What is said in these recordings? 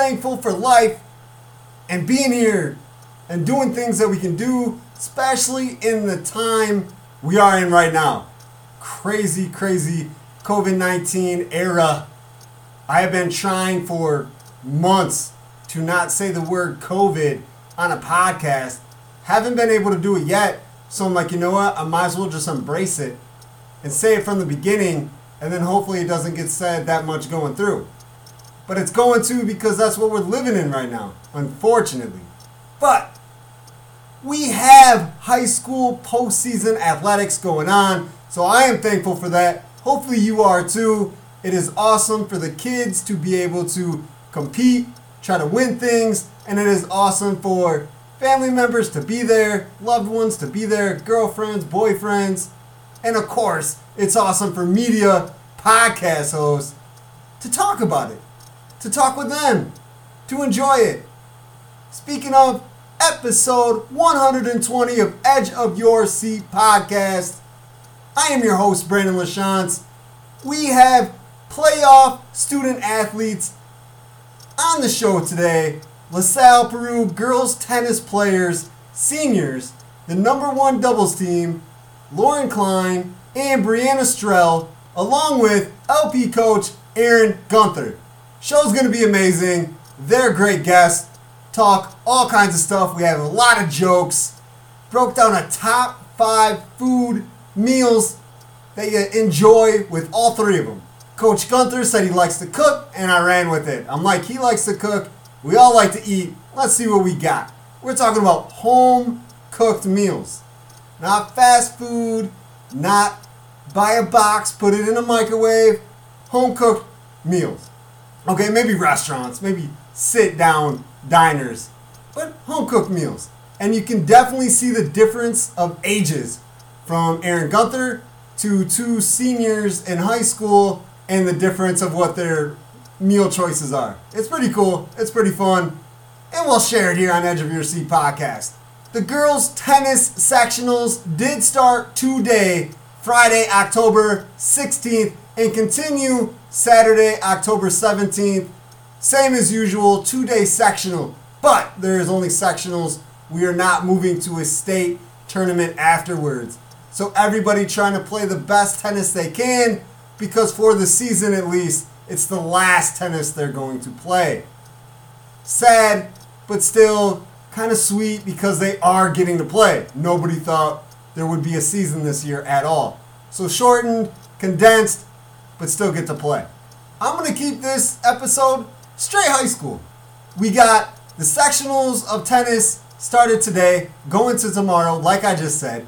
thankful for life and being here and doing things that we can do, especially in the time we are in right now. Crazy, crazy COVID 19 era. I have been trying for months to not say the word COVID on a podcast. Haven't been able to do it yet. So I'm like, you know what? I might as well just embrace it and say it from the beginning, and then hopefully it doesn't get said that much going through. But it's going to because that's what we're living in right now, unfortunately. But we have high school postseason athletics going on, so I am thankful for that. Hopefully you are too. It is awesome for the kids to be able to compete, try to win things, and it is awesome for family members to be there, loved ones to be there, girlfriends, boyfriends, and of course, it's awesome for media podcast hosts to talk about it, to talk with them, to enjoy it. Speaking of episode 120 of Edge of Your Seat podcast, I am your host, Brandon LaChance. We have playoff student athletes on the show today. LaSalle Peru girls tennis players, seniors, the number one doubles team, Lauren Klein, and Brianna Strell, along with LP coach Aaron Gunther. Show's gonna be amazing. They're great guests. Talk all kinds of stuff. We have a lot of jokes. Broke down a top five food meals that you enjoy with all three of them. Coach Gunther said he likes to cook, and I ran with it. I'm like, he likes to cook. We all like to eat. Let's see what we got. We're talking about home cooked meals. Not fast food, not buy a box, put it in a microwave. Home cooked meals. Okay, maybe restaurants, maybe sit down diners, but home cooked meals. And you can definitely see the difference of ages from Aaron Gunther to two seniors in high school and the difference of what their meal choices are. It's pretty cool, it's pretty fun, and we'll share it here on Edge of Your Seat podcast. The girls' tennis sectionals did start today, Friday, October 16th, and continue Saturday, October 17th. Same as usual, two day sectional, but there is only sectionals. We are not moving to a state tournament afterwards. So everybody trying to play the best tennis they can because for the season at least, it's the last tennis they're going to play. Sad, but still kind of sweet because they are getting to play. Nobody thought there would be a season this year at all. So shortened, condensed, but still get to play. I'm going to keep this episode straight high school. We got the sectionals of tennis started today, going to tomorrow, like I just said.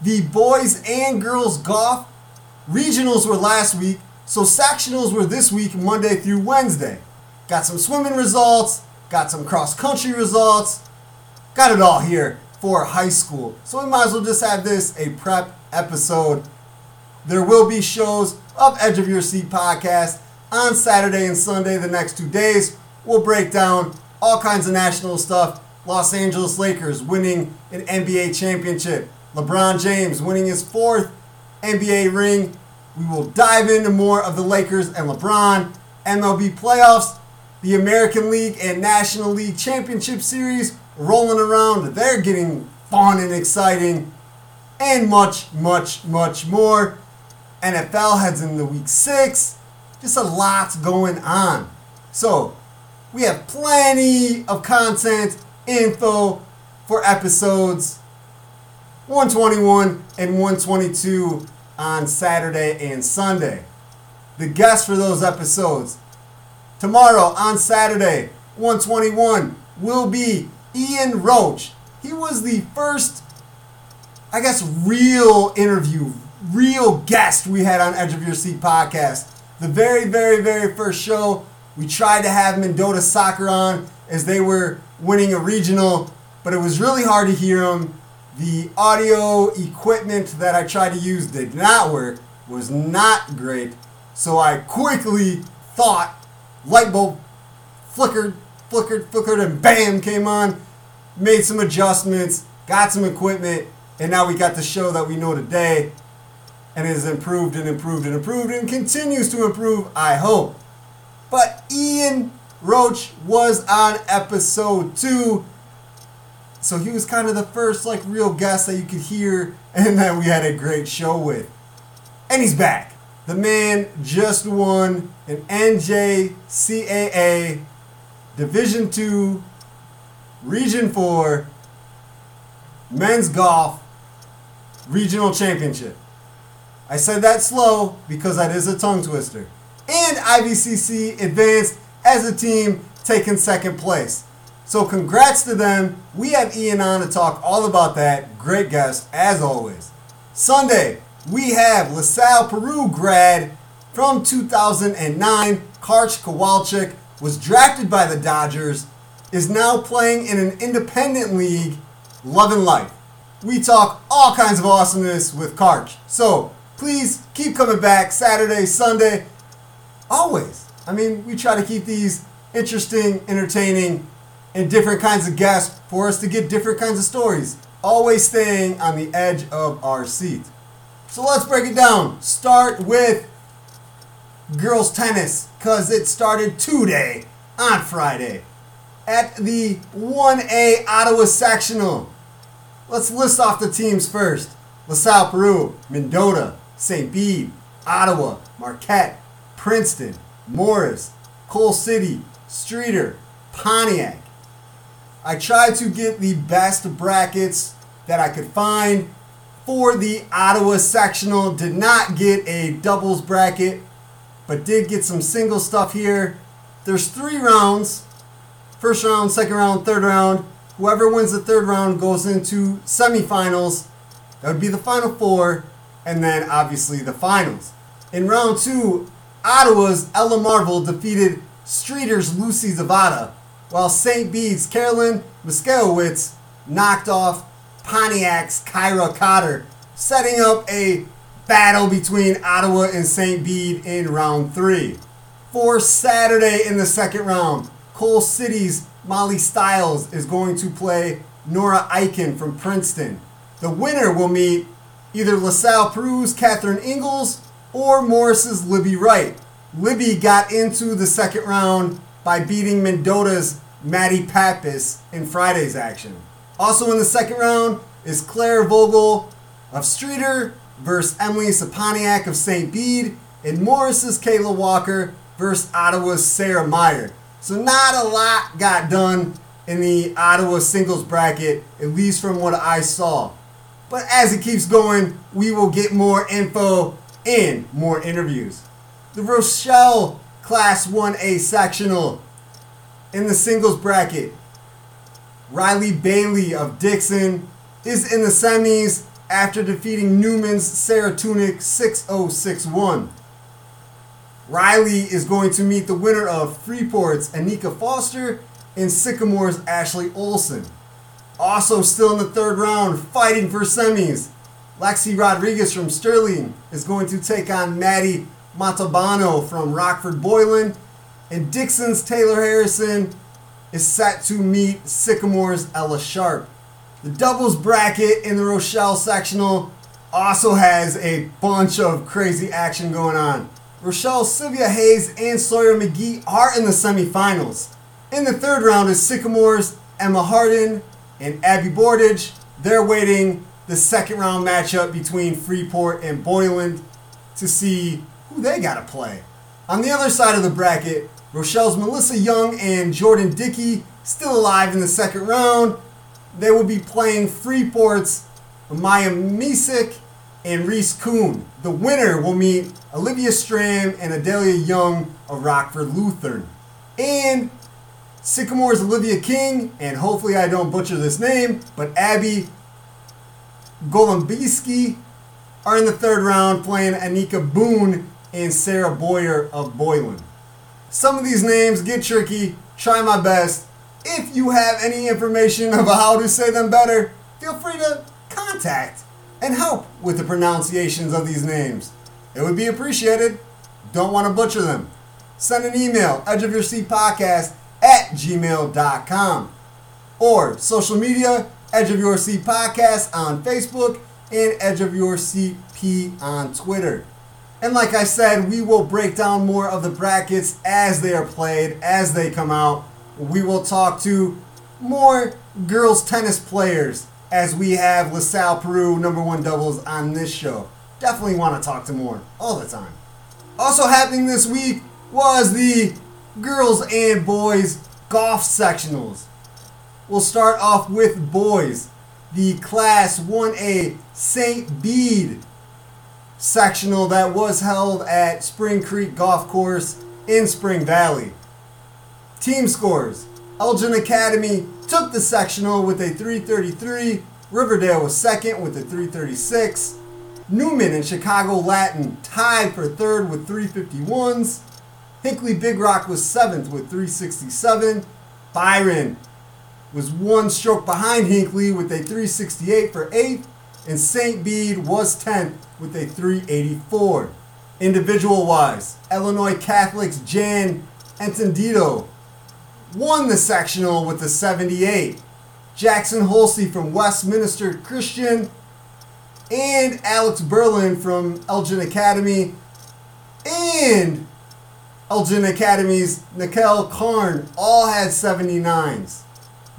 The boys and girls golf regionals were last week, so sectionals were this week, Monday through Wednesday. Got some swimming results, got some cross country results, got it all here for high school. So we might as well just have this a prep episode. There will be shows of Edge of Your Seat podcast on Saturday and Sunday, the next two days. We'll break down all kinds of national stuff. Los Angeles Lakers winning an NBA championship. LeBron James winning his fourth NBA ring. We will dive into more of the Lakers and LeBron, MLB playoffs, the American League and National League Championship Series rolling around. They're getting fun and exciting, and much, much, much more. NFL heads into week six. Just a lot going on. So, we have plenty of content, info for episodes 121 and 122 on Saturday and Sunday. The guests for those episodes tomorrow on Saturday, 121, will be Ian Roach. He was the first, I guess, real interview, real guest we had on Edge of Your Seat podcast. The very, very, very first show, we tried to have Mendota Soccer on as they were winning a regional, but it was really hard to hear them. The audio equipment that I tried to use did not work, was not great. So I quickly thought, light bulb flickered, flickered, flickered, and bam came on. Made some adjustments, got some equipment, and now we got the show that we know today. And has improved and improved and improved and continues to improve, I hope. But Ian Roach was on episode two. So he was kind of the first like real guest that you could hear and that we had a great show with. And he's back. The man just won an NJCAA Division 2 Region 4 Men's Golf Regional Championship. I said that slow because that is a tongue twister. And IVCC advanced as a team, taking second place. So congrats to them. We have Ian on to talk all about that. Great guest, as always. Sunday, we have LaSalle Peru grad from 2009, Karch Kowalczyk, was drafted by the Dodgers, is now playing in an independent league, loving life. We talk all kinds of awesomeness with Karch. So please keep coming back Saturday, Sunday, always. I mean, we try to keep these interesting, entertaining, and different kinds of guests for us to get different kinds of stories, always staying on the edge of our seat. So let's break it down. Start with girls tennis because it started today on Friday at the 1A Ottawa sectional. Let's list off the teams first. LaSalle Peru, Mendota, St. Bede, Ottawa, Marquette, Princeton, Morris, Coal City, Streator, Pontiac. I tried to get the best brackets that I could find for the Ottawa sectional. Did not get a doubles bracket, but did get some single stuff here. There's three rounds first round, second round, third round. Whoever wins the third round goes into semifinals. That would be the final four, and then obviously the finals. In round two, Ottawa's Ella Marvel defeated Streator's Lucy Zavada, while St. Bede's Carolyn Miskowitz knocked off Pontiac's Kyra Cotter, setting up a battle between Ottawa and St. Bede in round three. For Saturday in the second round, Coal City's Molly Stiles is going to play Nora Eichen from Princeton. The winner will meet either LaSalle Peru's Catherine Ingles or Morris's Libby Wright. Libby got into the second round by beating Mendota's Maddie Pappas in Friday's action. Also in the second round is Claire Vogel of Streator versus Emily Saponiak of St. Bede, and Morris's Kayla Walker versus Ottawa's Sarah Meyer. So not a lot got done in the Ottawa singles bracket, at least from what I saw. But as it keeps going, we will get more info and more interviews. The Rochelle Class 1A sectional in the singles bracket. Riley Bailey of Dixon is in the semis after defeating Newman's Sarah Tunick 6061. Riley is going to meet the winner of Freeport's Anika Foster and Sycamore's Ashley Olson. Also, still in the third round, fighting for semis, Lexi Rodriguez from Sterling is going to take on Maddie Montalbano from Rockford Boylan, and Dixon's Taylor Harrison is set to meet Sycamore's Ella Sharp. The doubles bracket in the Rochelle sectional also has a bunch of crazy action going on. Rochelle, Sylvia Hayes, and Sawyer McGee are in the semifinals. In the third round is Sycamore's Emma Harden and Abby Bordage. They're waiting the second round matchup between Freeport and Boylan to see who they got to play. On the other side of the bracket, Rochelle's Melissa Young and Jordan Dickey still alive in the second round. They will be playing Freeport's Maya Misik and Reese Kuhn. The winner will meet Olivia Stram and Adelia Young of Rockford Lutheran. And Sycamore's Olivia King, and hopefully I don't butcher this name, but Abby Golombiski are in the third round playing Anika Boone and Sarah Boyer of Boylan. Some of these names get tricky. Try my best. If you have any information of how to say them better, feel free to contact and help with the pronunciations of these names. It would be appreciated. Don't want to butcher them. Send an email, edge at gmail.com. Or social media, Edge of Your Seat Podcast on Facebook and Edge of Your Seat P on Twitter. And like I said, we will break down more of the brackets as they are played, as they come out. We will talk to more girls tennis players as we have LaSalle Peru number one doubles on this show. Definitely want to talk to more all the time. Also happening this week was the girls and boys golf sectionals. We'll start off with boys. The Class 1A St. Bede sectional that was held at Spring Creek Golf Course in Spring Valley. Team scores. Elgin Academy took the sectional with a 333. Riverdale was second with a 336. Newman and Chicago Latin tied for third with 351s. Hinckley Big Rock was seventh with 367. Byron was one stroke behind Hinckley with a 368 for eighth. And St. Bede was 10th with a 384. Individual wise, Illinois Catholics Jan Entendido won the sectional with a 78. Jackson Holsey from Westminster Christian and Alex Berlin from Elgin Academy and Elgin Academy's Nikel Karn all had 79s.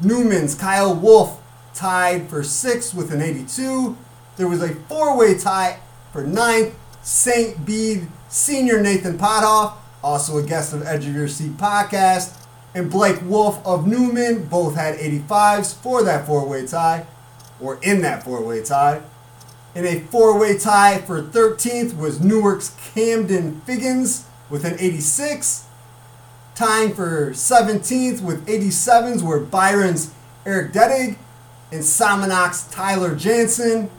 Newman's Kyle Wolf tied for sixth with an 82. There was a four-way tie for ninth. St. Bede senior Nathan Pothoff, also a guest of Edge of Your Seat podcast, and Blake Wolf of Newman both had 85s for that four-way tie, or in that four-way tie. In a four-way tie for 13th was Newark's Camden Figgins with an 86. Tying for 17th with 87s were Byron's Eric Dedig and Somonauk's Tyler Jansen.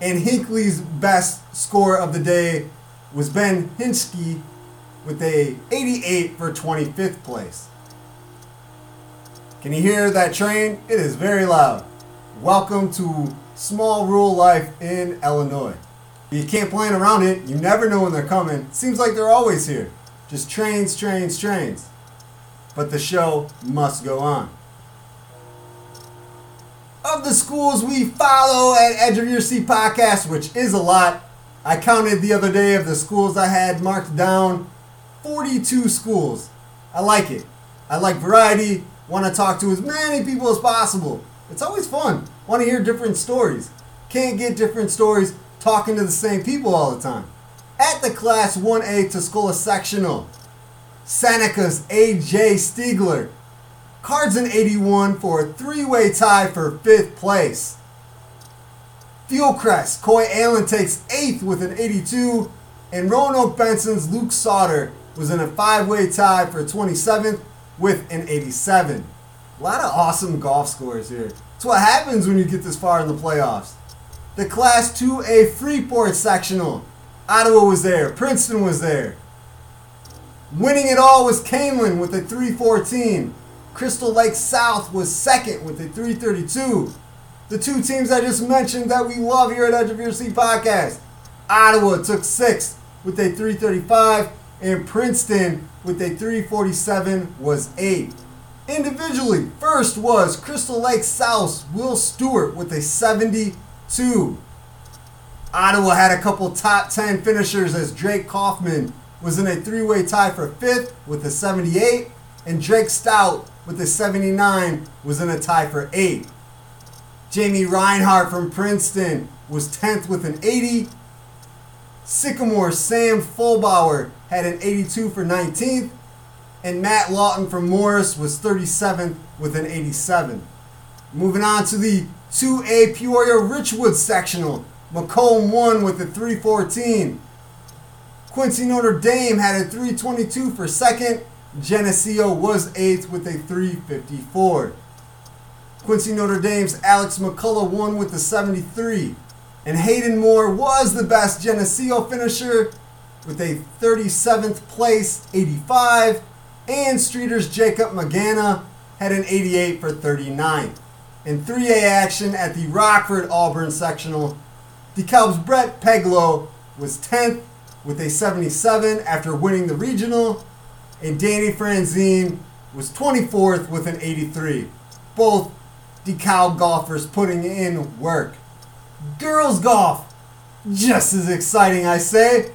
And Hinckley's best score of the day was Ben Hinsky with a 88 for 25th place. Can you hear that train? It is very loud. Welcome to small rural life in Illinois. You can't plan around it. You never know when they're coming. Seems like they're always here. Just trains, trains, trains. But the show must go on. Of the schools we follow at Edge of Your Seat podcast, which is a lot, I counted the other day of the schools I had marked down 42 schools. I like it. I like variety. Want to talk to as many people as possible. It's always fun. Want to hear different stories. Can't get different stories talking to the same people all the time. At the Class 1A Tuscola Sectional, Seneca's A.J. Stiegler cards an 81 for a three-way tie for fifth place. Fieldcrest, Coy Allen takes eighth with an 82, and Roanoke Benson's Luke Sauter was in a five-way tie for 27th with an 87. A lot of awesome golf scores here. It's what happens when you get this far in the playoffs. The Class 2A Freeport sectional. Ottawa was there. Princeton was there. Winning it all was Kaneland with a 314. Crystal Lake South was second with a 332. The two teams I just mentioned that we love here at Edge of Your Seat podcast. Ottawa took sixth with a 335, and Princeton with a 347 was eighth. Individually, first was Crystal Lake South Will Stewart with a 72. Ottawa had a couple top 10 finishers as Drake Kaufman was in a three way tie for fifth with a 78, and Drake Stout with a 79 was in a tie for eighth. Jamie Reinhardt from Princeton was 10th with an 80. Sycamore Sam Fulbauer had an 82 for 19th. And Matt Lawton from Morris was 37th with an 87. Moving on to the 2A Peoria Richwood sectional. Macomb won with a 314. Quincy Notre Dame had a 322 for second. Geneseo was eighth with a 354. Quincy Notre Dame's Alex McCullough won with a 73. And Hayden Moore was the best Geneseo finisher with a 37th place 85. And Streator's Jacob Magana had an 88 for 39. In 3A action at the Rockford Auburn sectional, DeKalb's Brett Peglow was 10th with a 77 after winning the regional, and Danny Franzine was 24th with an 83. Both DeKalb golfers putting in work. Girls golf. just as exciting, I say.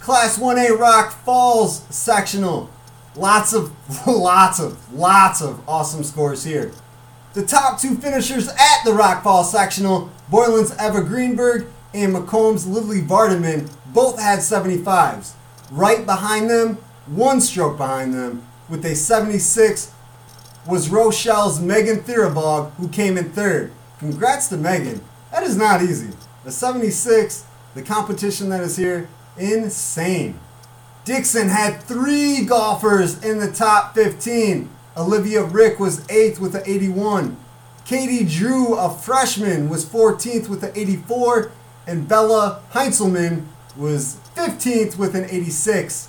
Class 1A Rock Falls sectional. Lots of, lots of, lots of awesome scores here. The top two finishers at the Rock Falls sectional, Boylan's Eva Greenberg and Macomb's Lily Vardaman, both had 75s. Right behind them, one stroke behind them, with a 76, was Rochelle's Megan Thirabog, who came in third. Congrats to Megan. That is not easy. A 76, the competition that is here, insane. Dixon had three golfers in the top 15. Olivia Rick was 8th with an 81. Katie Drew, a freshman, was 14th with an 84. And Bella Heinzelman was 15th with an 86.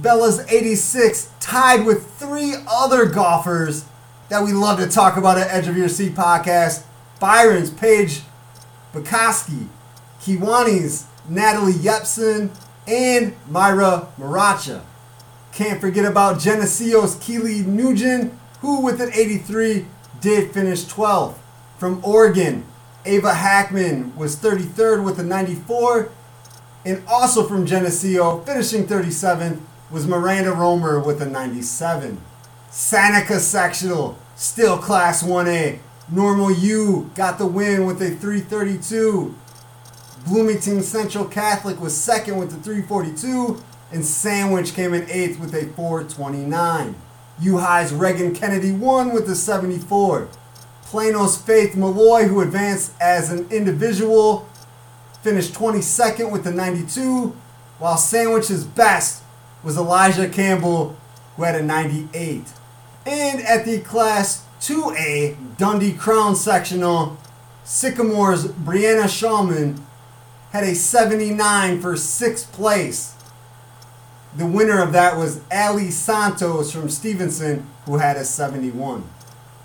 Bella's 86 tied with three other golfers that we love to talk about at Edge of Your Seat podcast. Byron's Paige Bakoski, Kewanee's Natalie Yepson, and Myra Maracha. Can't forget about Geneseo's Keely Nugent, who with an 83 did finish 12th. From Oregon, Ava Hackman was 33rd with a 94. And also from Geneseo, finishing 37th, was Miranda Romer with a 97. Seneca Sectional, still Class 1A. Normal U got the win with a 332. Bloomington Central Catholic was second with a 342, and Sandwich came in eighth with a 429. U High's Reagan Kennedy won with a 74. Plano's Faith Malloy, who advanced as an individual, finished 22nd with a 92, while Sandwich's best was Elijah Campbell, who had a 98. And at the Class 2A Dundee Crown Sectional, Sycamore's Brianna Shawman had a 79 for sixth place. The winner of that was Ali Santos from Stevenson, who had a 71.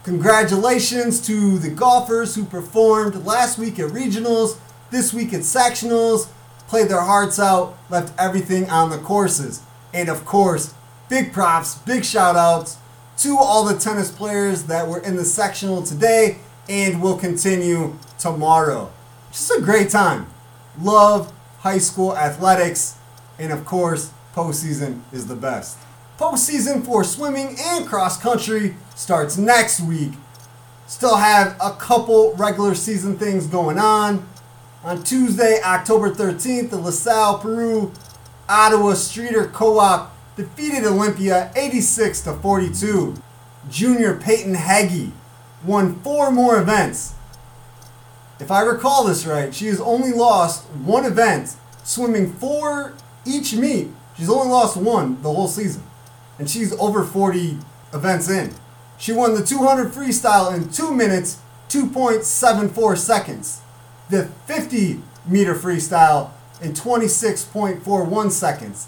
Congratulations to the golfers who performed last week at regionals, this week at sectionals, played their hearts out, left everything on the courses. And of course, big props, big shout outs to all the tennis players that were in the sectional today and will continue tomorrow. Just a great time love high school athletics, and of course, postseason is the best. Postseason for swimming and cross country starts next week. Still have a couple regular season things going on. On Tuesday, October 13th, the LaSalle, Peru, Ottawa Streator Co-op defeated Olympia 86 to 42. Junior Peyton Haggy won four more events if I recall this right, she has only lost one event, swimming four each meet. She's only lost one the whole season. And she's over 40 events in. She won the 200 freestyle in 2 minutes, 2.74 seconds. The 50 meter freestyle in 26.41 seconds.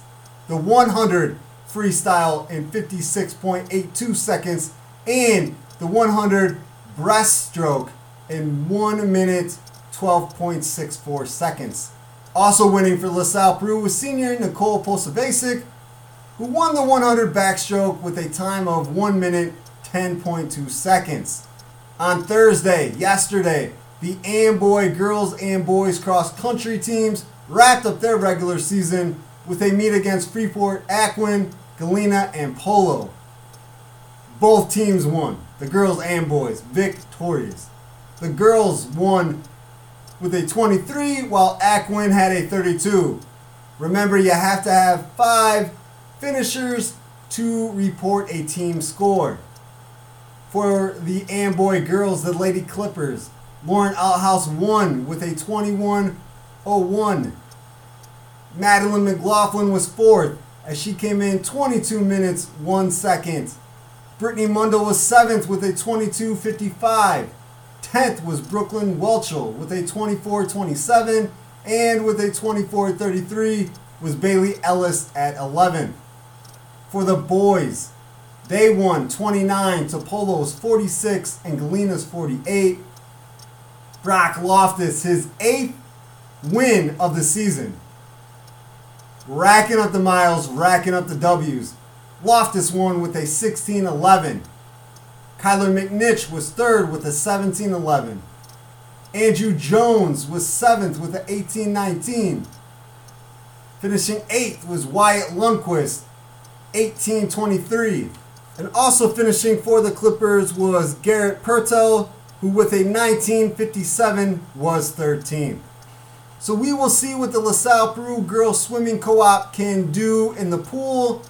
The 100 freestyle in 56.82 seconds. And the 100 breaststroke in 1 minute 12.64 seconds. Also winning for LaSalle Peru was senior Nicole Posavasic, who won the 100 backstroke with a time of 1 minute 10.2 seconds. On Thursday, yesterday, the Amboy girls and boys cross country teams wrapped up their regular season with a meet against Freeport, Aquin, Galena, and Polo. Both teams won, the girls and boys, victorious. The girls won with a 23, while Aquin had a 32. Remember, you have to have five finishers to report a team score. For the Amboy girls, the Lady Clippers, Lauren Outhouse won with a 21.01. Madeline McLaughlin was fourth as she came in 22 minutes 1 second. Brittany Mundell was seventh with a 22.55. 10th was Brooklyn Welchel with a 24-27, and with a 24-33 was Bailey Ellis at 11. For the boys, they won 29 to Polo's 46 and Galena's 48. Brock Loftus, his eighth win of the season. Racking up the miles, racking up the W's. Loftus won with a 16 11. Kyler McNich was third with a 17 11. Andrew Jones was seventh with an 18-19. Finishing eighth was Wyatt Lundquist, 18-23. And also finishing for the Clippers was Garrett Purtell, who with a 1957 was 13th. So we will see what the LaSalle Peru Girls Swimming Co-op can do in the pool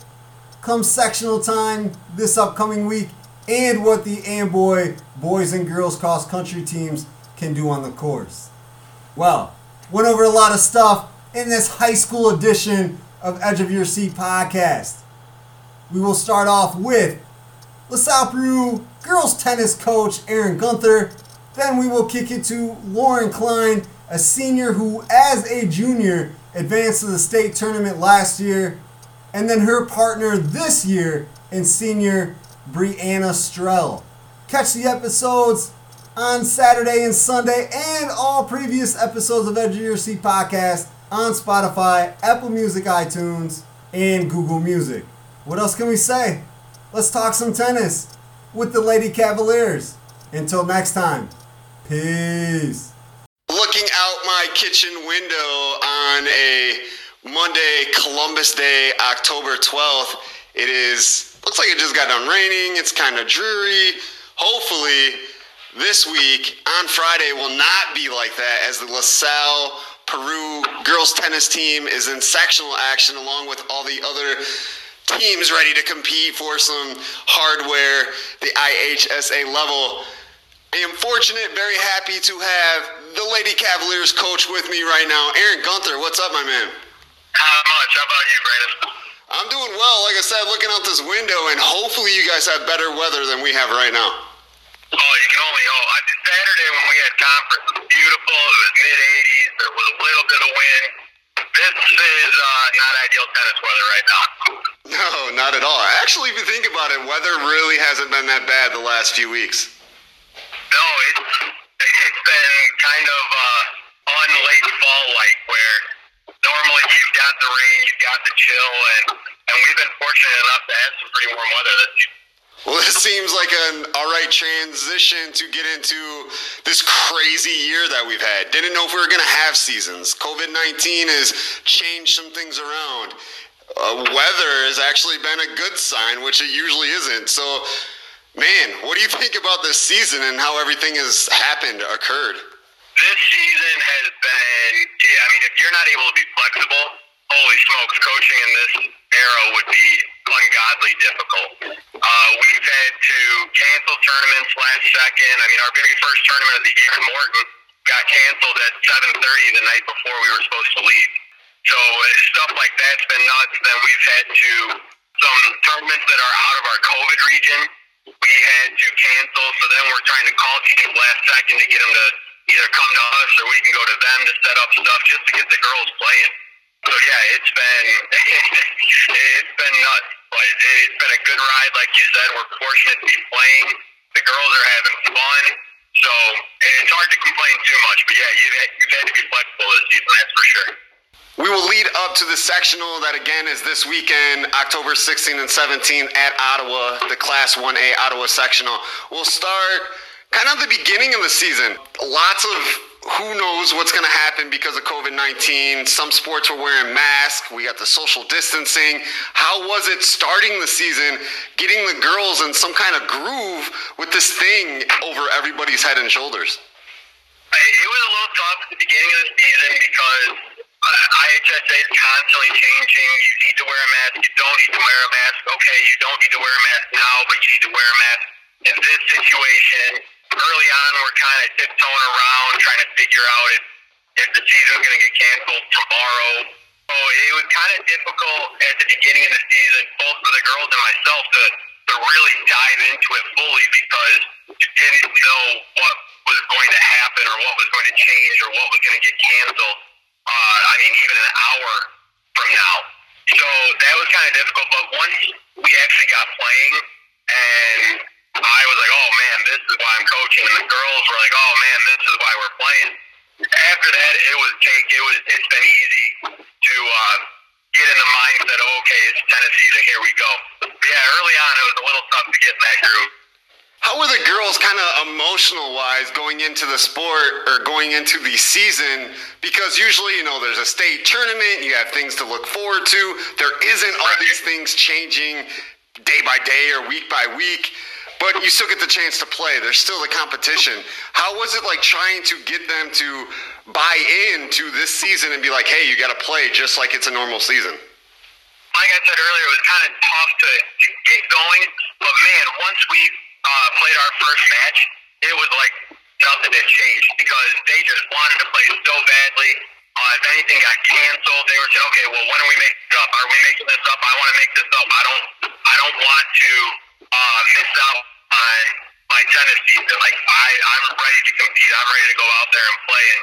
come sectional time this upcoming week and what the Amboy boys and girls cross country teams can do on the course. Well, went over a lot of stuff in this high school edition of Edge of Your Seat podcast. We will start off with LaSalle Peru girls tennis coach Aaron Gunther. Then we will kick it to Lauren Klein, a senior who, as a junior, advanced to the state tournament last year. And then her partner this year in senior Brianna Strell. Catch the episodes on Saturday and Sunday and all previous episodes of Edge of Your Seat podcast on Spotify, Apple Music, iTunes, and Google Music. What else can we say? Let's talk some tennis with the Lady Cavaliers. Until next time, peace. Looking out my kitchen window on a Monday, Columbus Day, October 12th, it is, looks like it just got done raining. It's kind of dreary. Hopefully, this week on Friday will not be like that as the LaSalle Peru girls tennis team is in sectional action along with all the other teams ready to compete for some hardware, the IHSA level. I am fortunate, very happy to have the Lady Cavaliers coach with me right now. Aaron Gunther, what's up, my man? How much? How about you, Brandon? I'm doing well. Like I said, looking out this window, and hopefully you guys have better weather than we have right now. Oh, you can only hope. I Saturday when we had conference. It was beautiful. It was mid 80s. There was a little bit of wind. This is uh, not ideal tennis weather right now. No, not at all. Actually, if you think about it, weather really hasn't been that bad the last few weeks. No, it's it's been kind of uh, on late fall like where normally you've got the rain, you've got the chill, and and we've been fortunate enough to have some pretty warm weather. Well, this seems like an all right transition to get into this crazy year that we've had. Didn't know if we were going to have seasons. COVID 19 has changed some things around. Uh, weather has actually been a good sign, which it usually isn't. So, man, what do you think about this season and how everything has happened, occurred? This season has been, I mean, if you're not able to be flexible, holy smokes, coaching in this era would be ungodly difficult. Uh, we've had to cancel tournaments last second. I mean, our very first tournament of the year in Morton got canceled at 7:30 the night before we were supposed to leave. So uh, stuff like that's been nuts. Then we've had to some tournaments that are out of our COVID region. We had to cancel. So then we're trying to call teams last second to get them to either come to us or we can go to them to set up stuff just to get the girls playing. So yeah, it's been it's been nuts, but it's been a good ride. Like you said, we're fortunate to be playing. The girls are having fun, so it's hard to complain too much. But yeah, you've had, you've had to be flexible this season, that's for sure. We will lead up to the sectional that again is this weekend, October 16 and 17 at Ottawa, the Class 1A Ottawa sectional. We'll start kind of the beginning of the season. Lots of who knows what's going to happen because of COVID 19. Some sports were wearing masks. We got the social distancing. How was it starting the season, getting the girls in some kind of groove with this thing over everybody's head and shoulders? It was a little tough at the beginning of the season because uh, IHSA is constantly changing. You need to wear a mask. You don't need to wear a mask. Okay, you don't need to wear a mask now, but you need to wear a mask in this situation. Early on, we're kind of tiptoeing around, trying to figure out if, if the season's going to get canceled tomorrow. So it was kind of difficult at the beginning of the season, both for the girls and myself, to, to really dive into it fully because you didn't know what was going to happen or what was going to change or what was going to get canceled. Uh, I mean, even an hour from now. So that was kind of difficult. But once we actually got playing, and I was like, "Oh man, this is why I'm coaching," and the girls were like, "Oh man, this is why we're playing." After that, it was take. It was. It's been easy to uh, get in the mindset of okay, it's Tennessee. Here we go. But yeah, early on, it was a little tough to get in that groove. How were the girls kind of emotional wise going into the sport or going into the season? Because usually, you know, there's a state tournament, you have things to look forward to. There isn't all these things changing day by day or week by week, but you still get the chance to play. There's still the competition. How was it like trying to get them to buy into this season and be like, hey, you got to play just like it's a normal season? Like I said earlier, it was kind of tough to, get going, but man, once we uh, played our first match, it was like nothing had changed because they just wanted to play so badly. Uh, if anything got canceled, they were saying, "Okay, well, when are we making it up? Are we making this up? I want to make this up. I don't, I don't want to uh, miss out on my tennis season. Like I, I'm ready to compete. I'm ready to go out there and play and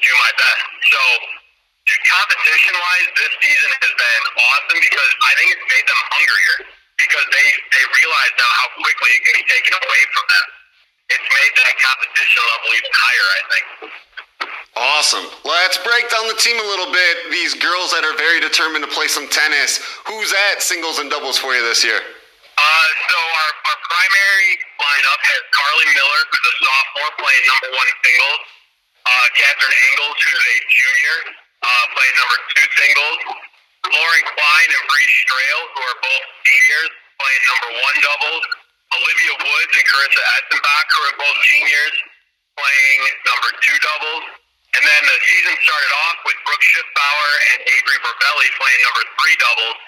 do my best. So, competition-wise, this season has been awesome because I think it's made them hungrier because they they realize now how quickly it can be taken away from them. It's made that competition level even higher, I think. Awesome. Let's break down the team a little bit. These girls that are very determined to play some tennis. Who's at singles and doubles for you this year? Uh, so our, our primary lineup has Carly Miller, who's a sophomore playing number one singles. Uh, Catherine Engels, who's a junior, uh, playing number two singles. Lauren Klein and Bree Strail, who are both seniors, playing number one doubles. Olivia Woods and Carissa Essenbach, who are both seniors, playing number two doubles. And then the season started off with Brooke Schiffbauer and Avery Berbelli playing number three doubles.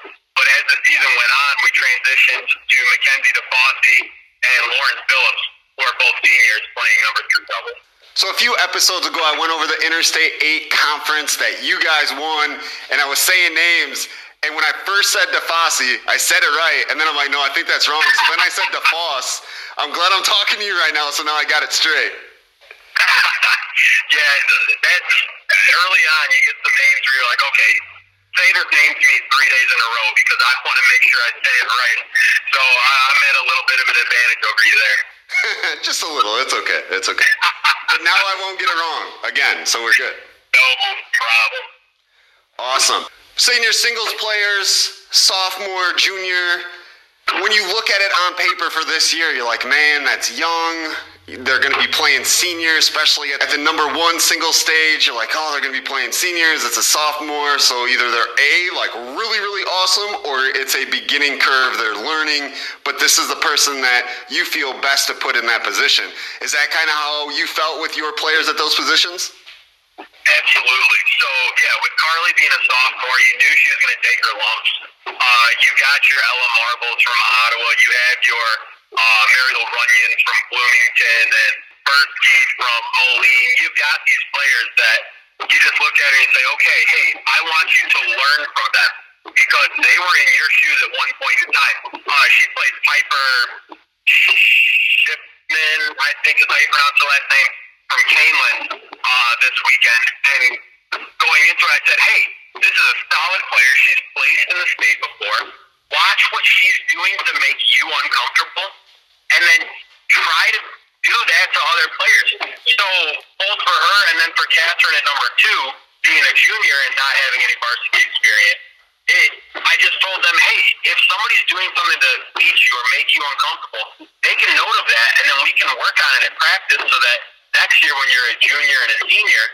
But as the season went on, we transitioned to Mackenzie DeFosse and Lauren Phillips, who are both seniors, playing number three doubles. So a few episodes ago, I went over the Interstate 8 conference that you guys won, and I was saying names. And when I first said DeFosse, I said it right, and then I'm like, no, I think that's wrong. So then I said DeFosse. I'm glad I'm talking to you right now, so now I got it straight. yeah, that's early on. You get some names where you're like, okay, say name to me three days in a row because I want to make sure I say it right. So I'm at a little bit of an advantage over you there. Just a little. It's okay. It's okay. but now I won't get it wrong again, so we're good. No problem. Awesome. Senior singles players, sophomore, junior. When you look at it on paper for this year, you're like, man, that's young. They're going to be playing senior, especially at the number one single stage. You're like, oh, they're going to be playing seniors. It's a sophomore. So either they're A, like really, really awesome, or it's a beginning curve. They're learning, but this is the person that you feel best to put in that position. Is that kind of how you felt with your players at those positions? Absolutely. So, yeah, with Carly being a sophomore, you knew she was going to take her lumps. Uh, you got your Ella Marbles from Ottawa. You have your uh, Mariel Runyons from Bloomington and Berkey from Moline. You've got these players that you just look at it and say, okay, hey, I want you to learn from them because they were in your shoes at one point in time. Uh, she played Piper Shipman, I think is how you pronounce the last name, from Kaneland uh, this weekend. And going into it, I said, hey, this is a solid player. She's played in the state before. Watch what she's doing to make you uncomfortable, and then try to do that to other players. So both for her and then for Catherine at number two, being a junior and not having any varsity experience, it, I just told them, hey, if somebody's doing something to beat you or make you uncomfortable, make a note of that, and then we can work on it in practice so that next year when you're a junior and a senior,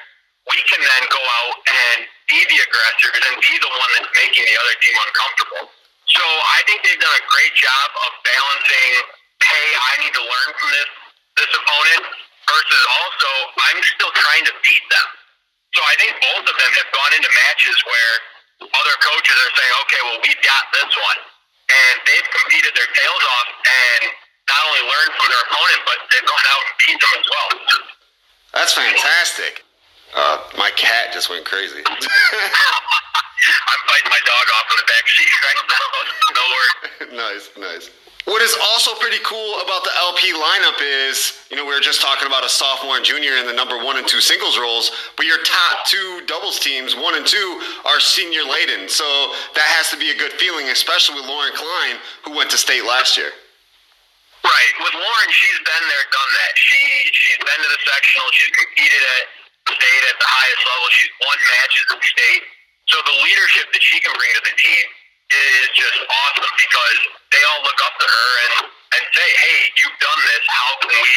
we can then go out and be the aggressors and be the one that's making the other team uncomfortable. So I think they've done a great job of balancing, hey, I need to learn from this this opponent versus also I'm still trying to beat them. So I think both of them have gone into matches where other coaches are saying, okay, well, we've got this one. And they've competed their tails off and not only learned from their opponent, but they've gone out and beat them as well. That's fantastic. Uh, my cat just went crazy. I'm fighting my dog off in the back seat right now. no worries. nice, nice. What is also pretty cool about the LP lineup is, you know, we were just talking about a sophomore and junior in the number one and two singles roles, but your top two doubles teams, one and two, are senior laden. So that has to be a good feeling, especially with Lauren Klein, who went to state last year. Right. With Lauren, she's been there, done that. She she's been to the sectional. She's competed at state at the highest level. She's won matches at state. So the leadership that she can bring to the team is just awesome because they all look up to her and and say, hey, you've done this. How can we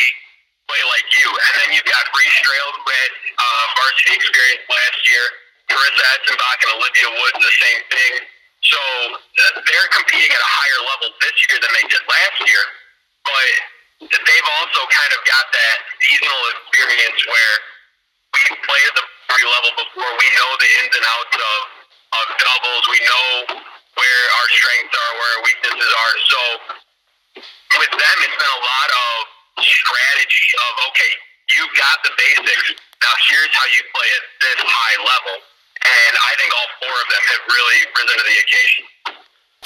play like you? And then you've got Reese Trail, who had uh, varsity experience last year. Marissa Etzenbach and Olivia Woods, the same thing. So uh, they're competing at a higher level this year than they did last year. But they've also kind of got that seasonal experience where we played at the level before. We know the ins and outs of, of doubles. We know where our strengths are, where our weaknesses are. So with them, it's been a lot of strategy of, okay, you've got the basics. Now here's how you play at this high level. And I think all four of them have really risen to the occasion.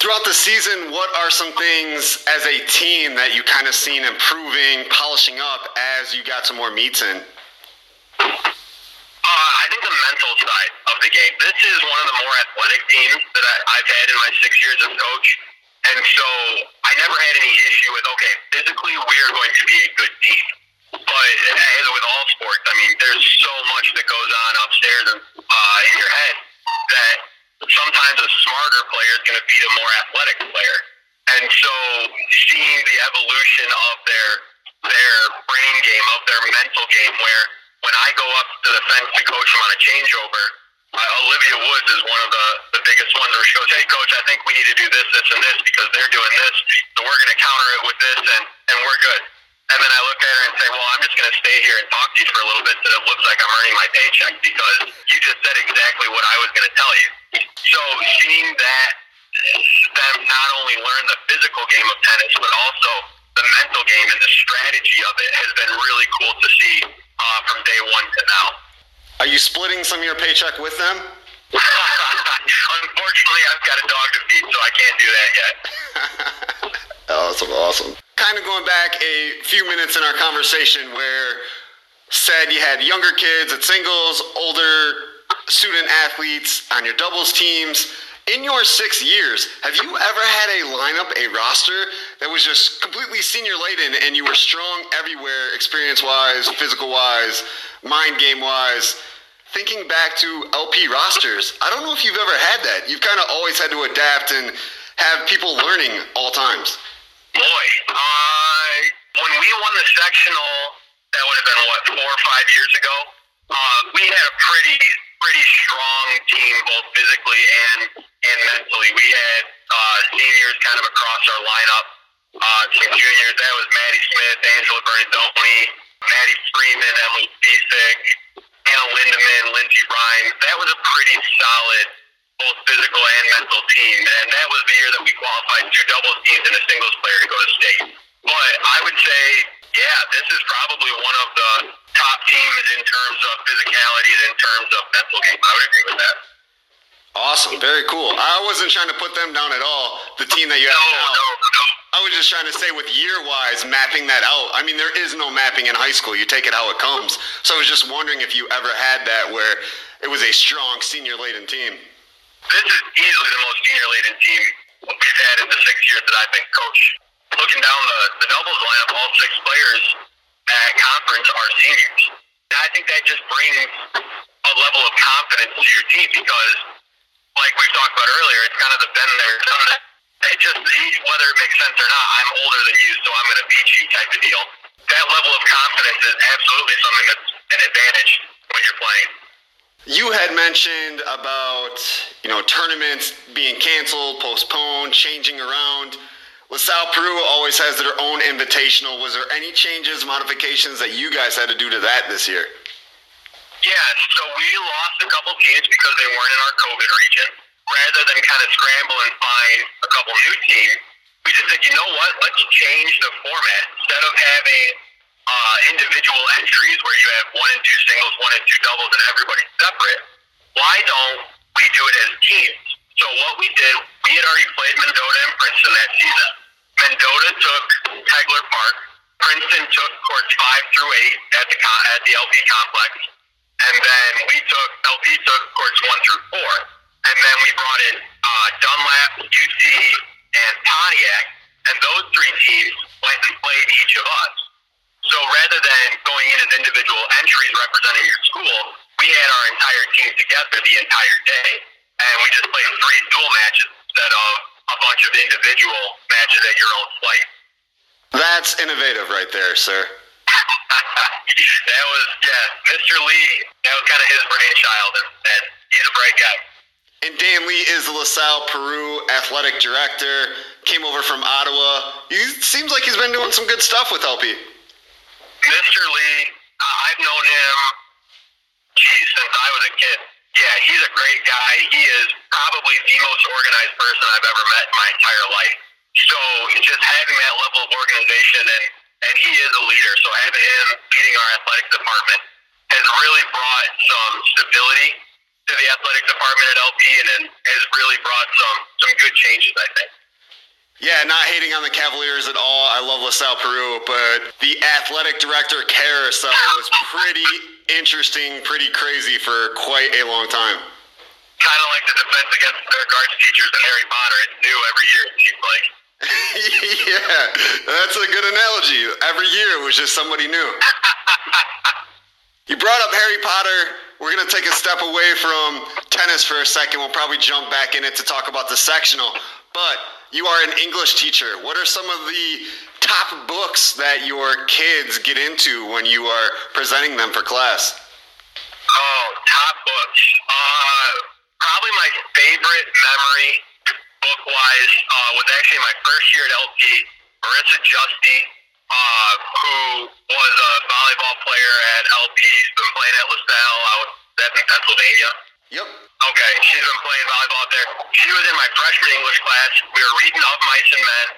Throughout the season, what are some things as a team that you kind of seen improving, polishing up as you got some more meets in? Uh, I think the mental side of the game. This is one of the more athletic teams that I, I've had in my six years as coach. And so I never had any issue with, okay, physically we are going to be a good team. But as with all sports, I mean, there's so much that goes on upstairs and uh, in your head that sometimes a smarter player is going to beat a more athletic player. And so seeing the evolution of their their brain game, of their mental game, where when I go up to the fence to coach them on a changeover, uh, Olivia Woods is one of the, the biggest ones where she goes, hey, coach, I think we need to do this, this, and this because they're doing this. So we're going to counter it with this, and, and we're good. And then I look at her and say, well, I'm just going to stay here and talk to you for a little bit so it looks like I'm earning my paycheck because you just said exactly what I was going to tell you. So seeing that them not only learn the physical game of tennis, but also the mental game and the strategy of it has been really cool to see uh, from day one to now. Are you splitting some of your paycheck with them? Unfortunately, I've got a dog to feed, so I can't do that yet. oh, that's awesome. Kind of going back a few minutes in our conversation where said you had younger kids at singles, older student athletes on your doubles teams. In your six years, have you ever had a lineup, a roster that was just completely senior laden and you were strong everywhere, experience wise, physical wise, mind game wise? Thinking back to LP rosters, I don't know if you've ever had that. You've kind of always had to adapt and have people learning all times. Boy, uh, when we won the sectional, that would have been what four or five years ago. Uh, we had a pretty pretty strong team, both physically and and mentally. We had uh, seniors kind of across our lineup. Uh, some juniors. That was Maddie Smith, Angela Bernardoni, Maddie Freeman, Emily Bisick, Anna Lindemann, Lindsey Rhymes. That was a pretty solid both physical and mental team. And that was the year that we qualified two doubles teams and a singles player to go to state. But I would say, yeah, this is probably one of the top teams in terms of physicality and in terms of mental game. I would agree with that. Awesome, very cool. I wasn't trying to put them down at all. The team that you have no, now. No, no. I was just trying to say with year wise, mapping that out. I mean, there is no mapping in high school. You take it how it comes. So I was just wondering if you ever had that where it was a strong senior laden team. This is easily the most senior laden team we've had in the six years that I've been coach. Looking down the, the doubles lineup, all six players at conference are seniors. I think that just brings a level of confidence to your team because, like we've talked about earlier, it's kind of the been there, done that. It just, whether it makes sense or not, I'm older than you, so I'm going to beat you type of deal. That level of confidence is absolutely something that's an advantage when you're playing. You had mentioned about, you know, tournaments being canceled, postponed, changing around. LaSalle Peru always has their own invitational. Was there any changes, modifications that you guys had to do to that this year? Yeah, so we lost a couple teams because they weren't in our COVID region. Rather than kind of scramble and find a couple new teams, we just said, you know what, let's change the format. Instead of having uh, individual entries where you have one and two singles, one and two doubles, and everybody's separate, why don't we do it as teams? So what we did, we had already played Mendota and Princeton that season. Mendota took Hegler Park. Princeton took courts five through eight at the at the LP complex, and then we took LP took courts one through four, and then we brought in uh, Dunlap, UC, and Pontiac, and those three teams went and played each of us. So rather than going in as individual entries representing your school, we had our entire team together the entire day, and we just played three dual matches instead of a bunch of individual matches at your own flight. That's innovative right there, sir. that was yeah, Mr. Lee. That was kind of his brainchild, and, and he's a bright guy. And Dan Lee is the LaSalle Peru athletic director. Came over from Ottawa. He seems like he's been doing some good stuff with LP. Mr. Lee, I've known him, geez, since I was a kid. Yeah, he's a great guy. He is probably the most organized person I've ever met in my entire life. So just having that level of organization, and, and he is a leader. So having him leading our athletics department has really brought some stability to the athletic department at LP, and it has really brought some some good changes, I think. Yeah, not hating on the Cavaliers at all. I love LaSalle Peru, but the athletic director carousel was pretty interesting, pretty crazy for quite a long time. Kind of like the defense against the Dark Arts teachers in Harry Potter. It's new every year, it seems like. yeah, that's a good analogy. Every year it was just somebody new. you brought up Harry Potter. We're going to take a step away from tennis for a second. We'll probably jump back in it to talk about the sectional. But you are an English teacher. What are some of the top books that your kids get into when you are presenting them for class? Oh, top books. Uh, probably my favorite memory book wise uh, was actually my first year at LP. Marissa Justy, uh, who was a volleyball player at LP, she's been playing at LaSalle out that's in Pennsylvania. Yep. Okay, she's been playing volleyball there. She was in my freshman English class. We were reading Of Mice and Men,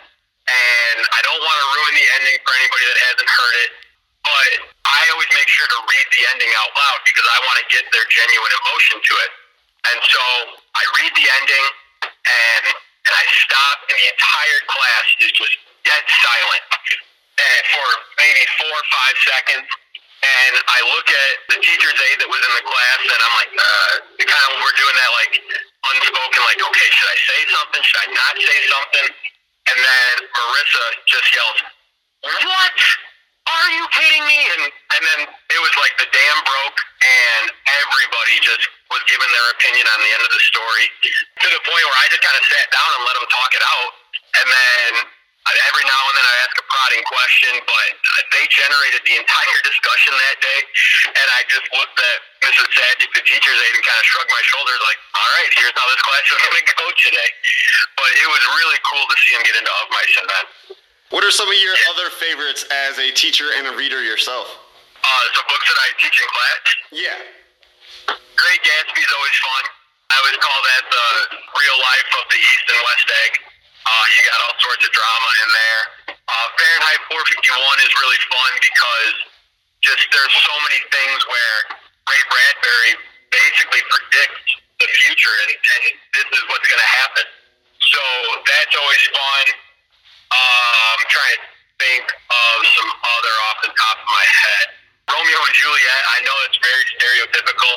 and I don't want to ruin the ending for anybody that hasn't heard it, but I always make sure to read the ending out loud because I want to get their genuine emotion to it. And so I read the ending, and and I stop, and the entire class is just dead silent and for maybe four or five seconds. And I look at the teacher's aide that was in the class, and I'm like, uh, kind of, we're doing that like unspoken, like, okay, should I say something? Should I not say something? And then Marissa just yells, "What? Are you kidding me?" And and then it was like the dam broke, and everybody just was giving their opinion on the end of the story to the point where I just kind of sat down and let them talk it out, and then every now and then I ask a prodding question, but they generated the entire discussion that day. And I just looked at Mrs. Sajic, the teacher's aide, and kind of shrugged my shoulders like, all right, here's how this class is going to go today. But it was really cool to see him get into Of and Men. What are some of your other favorites as a teacher and a reader yourself? Uh, so books that I teach in class. Yeah. Great Gatsby is always fun. I always call that the real life of the East and West Egg. Uh, you got all sorts of drama in there. Uh, Fahrenheit 451 is really fun because just there's so many things where Ray Bradbury basically predicts the future, and, and this is what's going to happen. So that's always fun. Uh, I'm trying to think of some other off the top of my head. Romeo and Juliet. I know it's very stereotypical,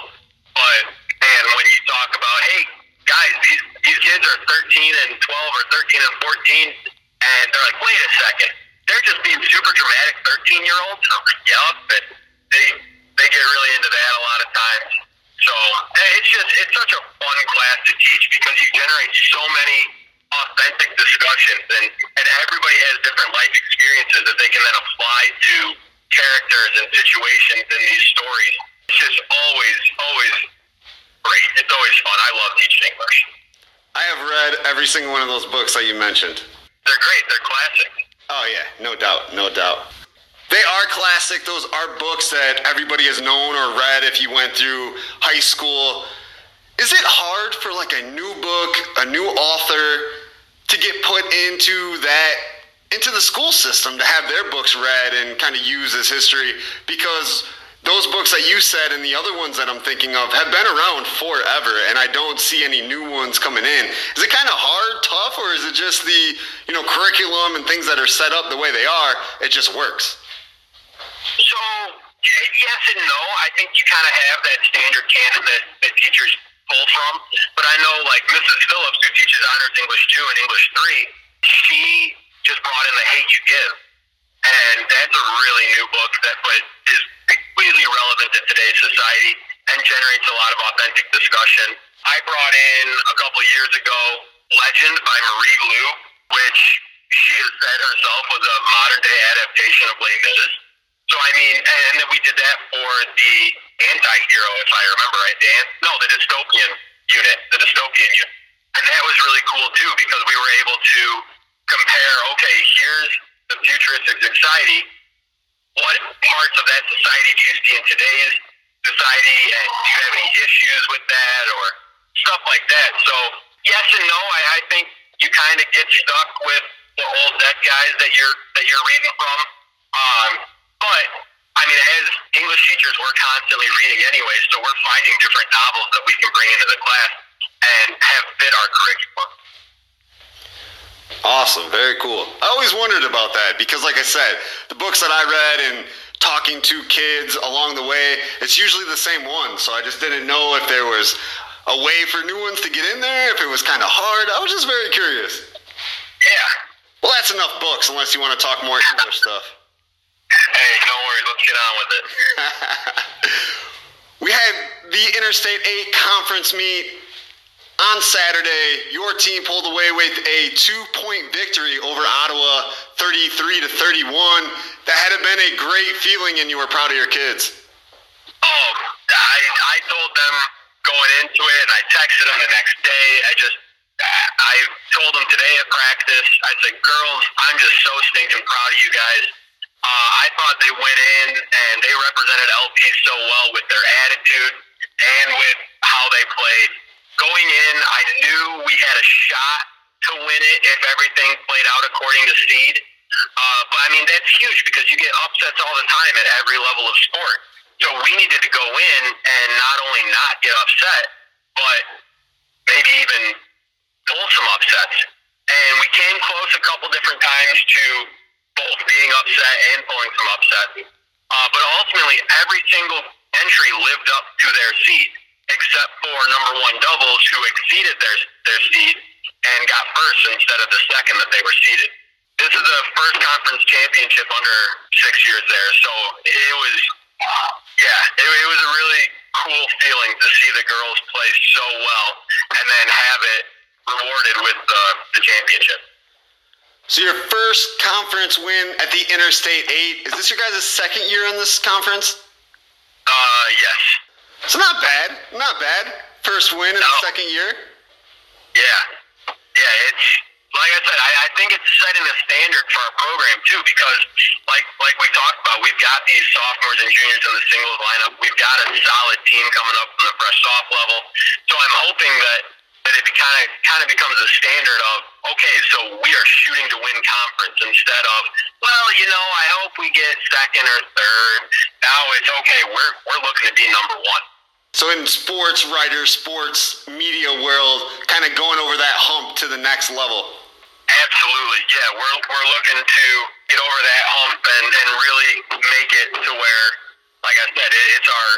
but man, when you talk about hey guys, these these kids are 13 and 12 or 13 and 14, and they're like, wait a second, they're just being super dramatic 13 year olds. Yep, and they they get really into that a lot of times. So hey, it's just it's such a fun class to teach because you generate so many authentic discussions, and and everybody has different life experiences that they can then apply to characters and situations in these stories. It's just always always great. It's always fun. I love teaching English. I have read every single one of those books that you mentioned. They're great. They're classic. Oh yeah, no doubt, no doubt. They are classic. Those are books that everybody has known or read if you went through high school. Is it hard for like a new book, a new author to get put into that into the school system to have their books read and kind of used as history because those books that you said and the other ones that I'm thinking of have been around forever, and I don't see any new ones coming in. Is it kind of hard, tough, or is it just the you know curriculum and things that are set up the way they are? It just works. So yes and no. I think you kind of have that standard canon that, that teachers pull from, but I know like Mrs. Phillips, who teaches honors English two and English three, she just brought in the Hate You Give, and that's a really new book that but is completely relevant to today's society and generates a lot of authentic discussion. I brought in a couple years ago Legend by Marie Lu, which she has said herself was a modern day adaptation of Les Mis. So I mean, and, then we did that for the anti-hero, if I remember right. The, an- no, the dystopian unit, the dystopian unit, and that was really cool too because we were able to compare. Okay, here's the futuristic society. What parts of that society do you see in today's society, and do you have any issues with that or stuff like that? So yes and no. I, I think you kind of get stuck with the old dead guys that you're that you're reading from. Um, but I mean, as English teachers, we're constantly reading anyway, so we're finding different novels that we can bring into the class and have fit our curriculum. Awesome, very cool. I always wondered about that because, like I said, the books that I read and talking to kids along the way, it's usually the same one. So I just didn't know if there was a way for new ones to get in there, if it was kind of hard. I was just very curious. Yeah. Well, that's enough books, unless you want to talk more English stuff. Hey, no worries. Let's get on with it. We had the Interstate 8 conference meet on Saturday. Your team pulled away with a two-point victory over Ottawa, 33 to 31. That had been a great feeling, and you were proud of your kids. Oh, I I told them going into it, and I texted them the next day. I just I told them today at practice. I said, "Girls, I'm just so stinking proud of you guys. Uh, I thought they went in and they represented LP so well with their attitude and with how they played. Going in, I knew we had a shot to win it if everything played out according to seed. Uh, but I mean, that's huge because you get upsets all the time at every level of sport. So we needed to go in and not only not get upset, but maybe even pull some upsets. And we came close a couple different times to both being upset and pulling some upsets. Uh, but ultimately, every single entry lived up to their seed, except for number one doubles, who exceeded their their seed and got first instead of the second that they were seeded. This is the first conference championship under six years there, so it was, yeah, it, it was a really cool feeling to see the girls play so well and then have it rewarded with the, the championship. So your first conference win at the Interstate 8. Is this your guys' second year in this conference? Uh, yes. So not bad, not bad. First win in the second year. Yeah, yeah. It's like I said. I, I think it's setting the standard for our program too, because like like we talked about, we've got these sophomores and juniors in the singles lineup. We've got a solid team coming up from the fresh soft level. So I'm hoping that that it kind of kind of becomes a standard of okay, so we are shooting to win conference instead of well, you know, I hope we get second or third. Now it's okay. We're we're looking to be number one. So in sports writers, sports media world, kind of going over that hump to the next level. Absolutely, yeah. We're we're looking to get over that hump and, and really make it to where, like I said, it, it's our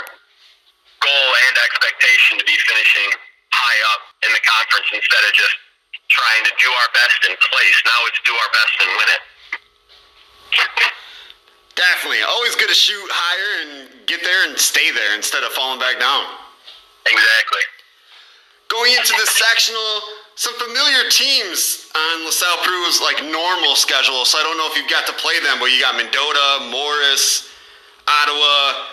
goal and expectation to be finishing high up in the conference instead of just trying to do our best in place. Now it's do our best and win it. Definitely. Always good to shoot higher and get there and stay there instead of falling back down. Exactly. Going into the sectional, some familiar teams on LaSalle Peru's like normal schedule. So I don't know if you've got to play them, but you got Mendota, Morris, Ottawa,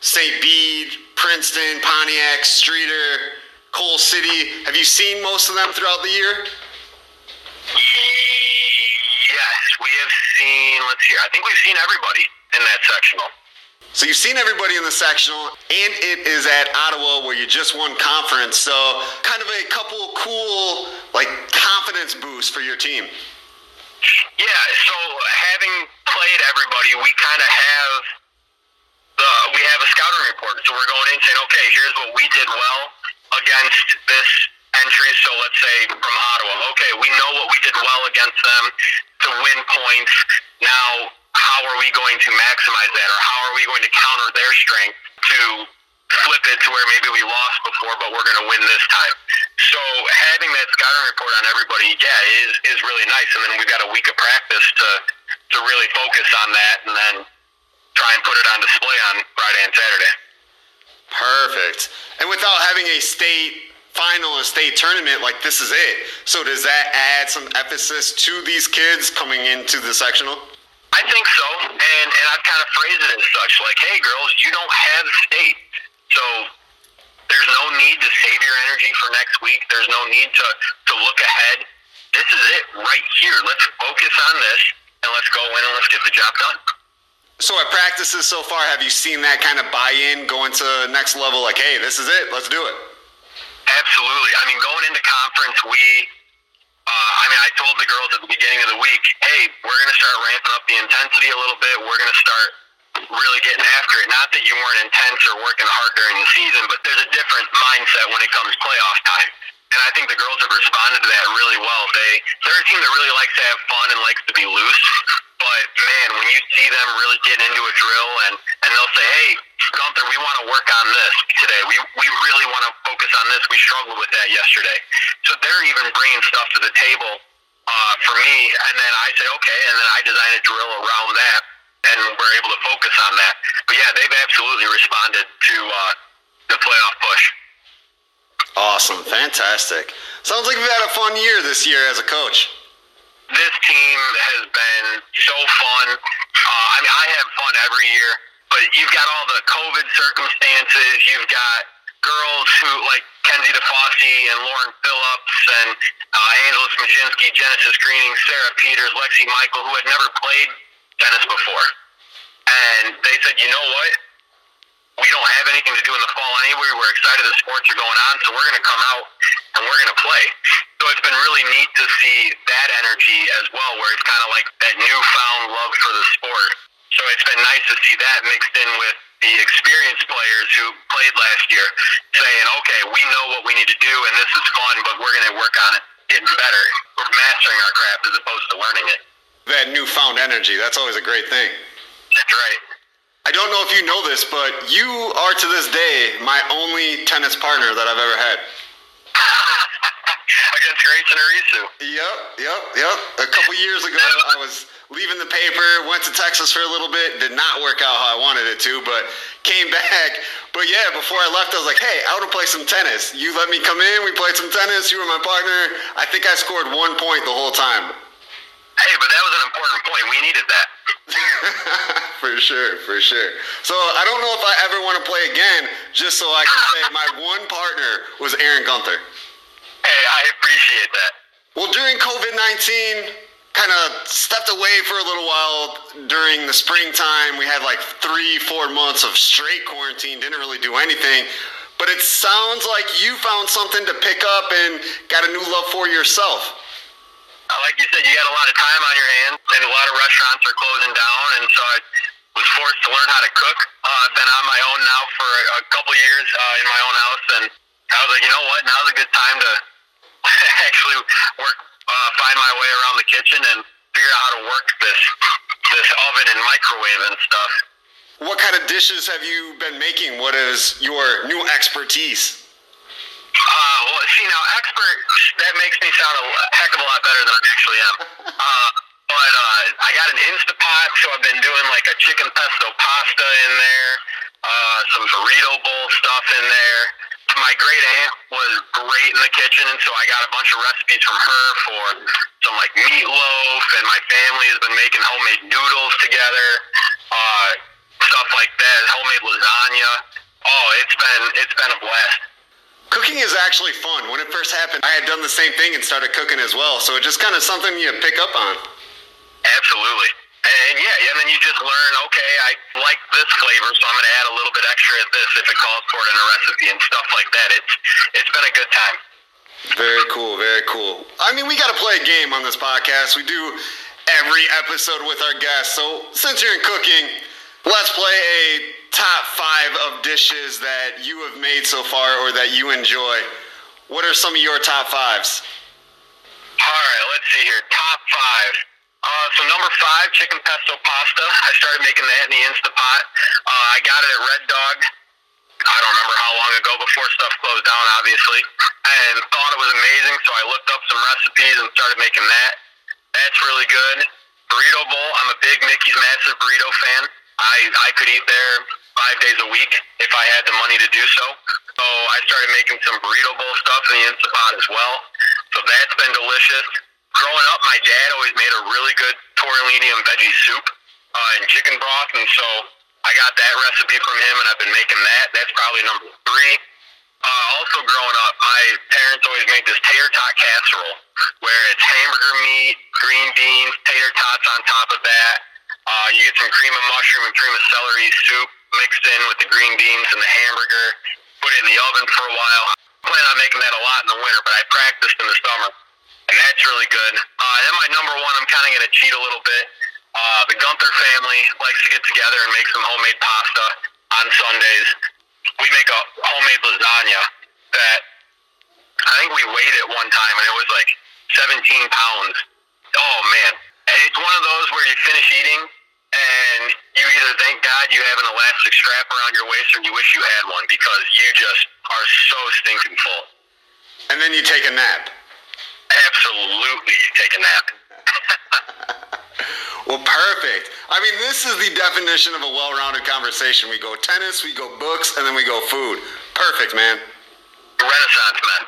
St. Bede, Princeton, Pontiac, Streator, Coal City. Have you seen most of them throughout the year? Yes, we have seen. Let's see. I think we've seen everybody in that sectional. So you've seen everybody in the sectional, and it is at Ottawa where you just won conference. So kind of a couple cool like confidence boosts for your team. Yeah, so having played everybody, we kind of have the we have a scouting report. So we're going in saying, okay, here's what we did well against this entry. So let's say from Ottawa, okay, we know what we did well against them to win points. Now, how are we going to maximize that, or how are we going to counter their strength to flip it to where maybe we lost before, but we're going to win this time. So having that scouting report on everybody, yeah, is is really nice. And then we've got a week of practice to to really focus on that, and then try and put it on display on Friday and Saturday. Perfect. And without having a state final state tournament, like this is it. So does that add some emphasis to these kids coming into the sectional? I think so, and and I've kind of phrased it as such, like, hey, girls, you don't have state, so there's no need to save your energy for next week. There's no need to to look ahead. This is it right here. Let's focus on this, and let's go in and let's get the job done. So at practices so far, have you seen that kind of buy-in going to next level? Like, hey, this is it. Let's do it. Absolutely. I mean, going into conference, we, uh, I mean, I told the girls at the beginning of the week, hey, we're going to start ramping up the intensity a little bit. We're going to start really getting after it. Not that you weren't intense or working hard during the season, but there's a different mindset when it comes playoff time. And I think the girls have responded to that really well. They they're a team that really likes to have fun and likes to be loose. But man, when you see them really get into a drill and and they'll say, "Hey, Gunther, we want to work on this today. We we really want to focus on this. We struggled with that yesterday." So they're even bringing stuff to the table uh, for me, and then I say, "Okay," and then I design a drill around that, and we're able to focus on that. But yeah, they've absolutely responded to uh, the playoff push. Awesome, fantastic. Sounds like we've had a fun year this year as a coach. This team has been so fun. Uh, I mean, I have fun every year, but you've got all the COVID circumstances. You've got girls who like Kenzie DeFosse and Lauren Phillips and uh, Angela Smajinski, Genesis Greening, Sarah Peters, Lexi Michael, who had never played tennis before. And they said, you know what? We don't have anything to do in the fall anyway. We're excited the sports are going on, so we're going to come out and we're going to play. So it's been really neat to see that energy as well, where it's kind of like that newfound love for the sport. So it's been nice to see that mixed in with the experienced players who played last year saying, okay, we know what we need to do and this is fun, but we're going to work on it, getting better. We're mastering our craft as opposed to learning it. That newfound energy, that's always a great thing. That's right. I don't know if you know this, but you are to this day my only tennis partner that I've ever had. Against Grayson Arisu. Yep, yep, yep. A couple years ago, I was leaving the paper, went to Texas for a little bit, did not work out how I wanted it to, but came back. But yeah, before I left, I was like, hey, I want to play some tennis. You let me come in, we played some tennis, you were my partner. I think I scored one point the whole time. Hey, but that was an important point. We needed that. for sure, for sure. So I don't know if I ever want to play again, just so I can say my one partner was Aaron Gunther. Hey, I appreciate that. Well, during COVID 19, kind of stepped away for a little while during the springtime. We had like three, four months of straight quarantine, didn't really do anything. But it sounds like you found something to pick up and got a new love for yourself like you said, you got a lot of time on your hands, and a lot of restaurants are closing down, and so I was forced to learn how to cook. Uh, I've been on my own now for a couple years uh, in my own house, and I was like, you know what? Now's a good time to actually work, uh, find my way around the kitchen, and figure out how to work this this oven and microwave and stuff. What kind of dishes have you been making? What is your new expertise? Uh, well, see now, expert that makes me sound a heck of a lot better than I actually am. Uh, but uh, I got an Instapot, so I've been doing like a chicken pesto pasta in there, uh, some burrito bowl stuff in there. My great aunt was great in the kitchen, and so I got a bunch of recipes from her for some like meatloaf, and my family has been making homemade noodles together, uh, stuff like that, homemade lasagna. Oh, it's been it's been a blast. Cooking is actually fun. When it first happened, I had done the same thing and started cooking as well. So it's just kind of something you pick up on. Absolutely. And yeah, and then you just learn, okay, I like this flavor, so I'm going to add a little bit extra of this if it calls for it in a recipe and stuff like that. It's it's been a good time. Very cool, very cool. I mean, we got to play a game on this podcast. We do every episode with our guests. So since you're in cooking, let's play a top five of dishes that you have made so far or that you enjoy. What are some of your top fives? All right, let's see here. Top five. Uh, so number five, chicken pesto pasta. I started making that in the Instapot. Uh, I got it at Red Dog. I don't remember how long ago before stuff closed down, obviously, and thought it was amazing. So I looked up some recipes and started making that. That's really good. Burrito bowl. I'm a big Mickey's Massive Burrito fan. I I could eat there five days a week if I had the money to do so. So I started making some burrito bowl stuff in the Instant Pot as well. So that's been delicious. Growing up, my dad always made a really good tortellini and veggie soup uh, and chicken broth, and so I got that recipe from him, and I've been making that. That's probably number three. Uh, also, growing up, my parents always made this tater tot casserole, where it's hamburger meat, green beans, tater tots on top of that. Uh, you get some cream of mushroom and cream of celery soup mixed in with the green beans and the hamburger. Put it in the oven for a while. I plan on making that a lot in the winter, but I practiced in the summer, and that's really good. Uh, then my number one, I'm kind of going to cheat a little bit. Uh, the Gunther family likes to get together and make some homemade pasta on Sundays we make a homemade lasagna that I think we weighed it one time and it was like 17 pounds. Oh man, it's one of those where you finish eating and you either thank God you have an elastic strap around your waist or you wish you had one because you just are so stinking full. And then you take a nap. Absolutely, you take a nap. Well, perfect. I mean, this is the definition of a well-rounded conversation. We go tennis, we go books, and then we go food. Perfect, man. Renaissance man.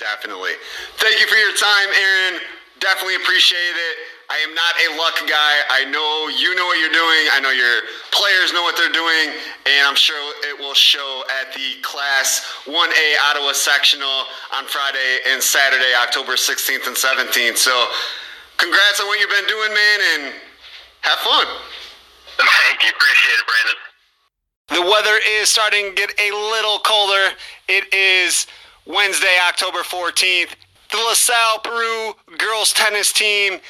Definitely. Thank you for your time, Aaron. Definitely appreciate it. I am not a luck guy. I know you know what you're doing. I know your players know what they're doing, and I'm sure it will show at the Class 1A Ottawa sectional on Friday and Saturday, October 16th and 17th. So, congrats on what you've been doing, man, and have fun. Thank you. Appreciate it, Brandon. The weather is starting to get a little colder. It is Wednesday, October 14th. The LaSalle Peru girls tennis team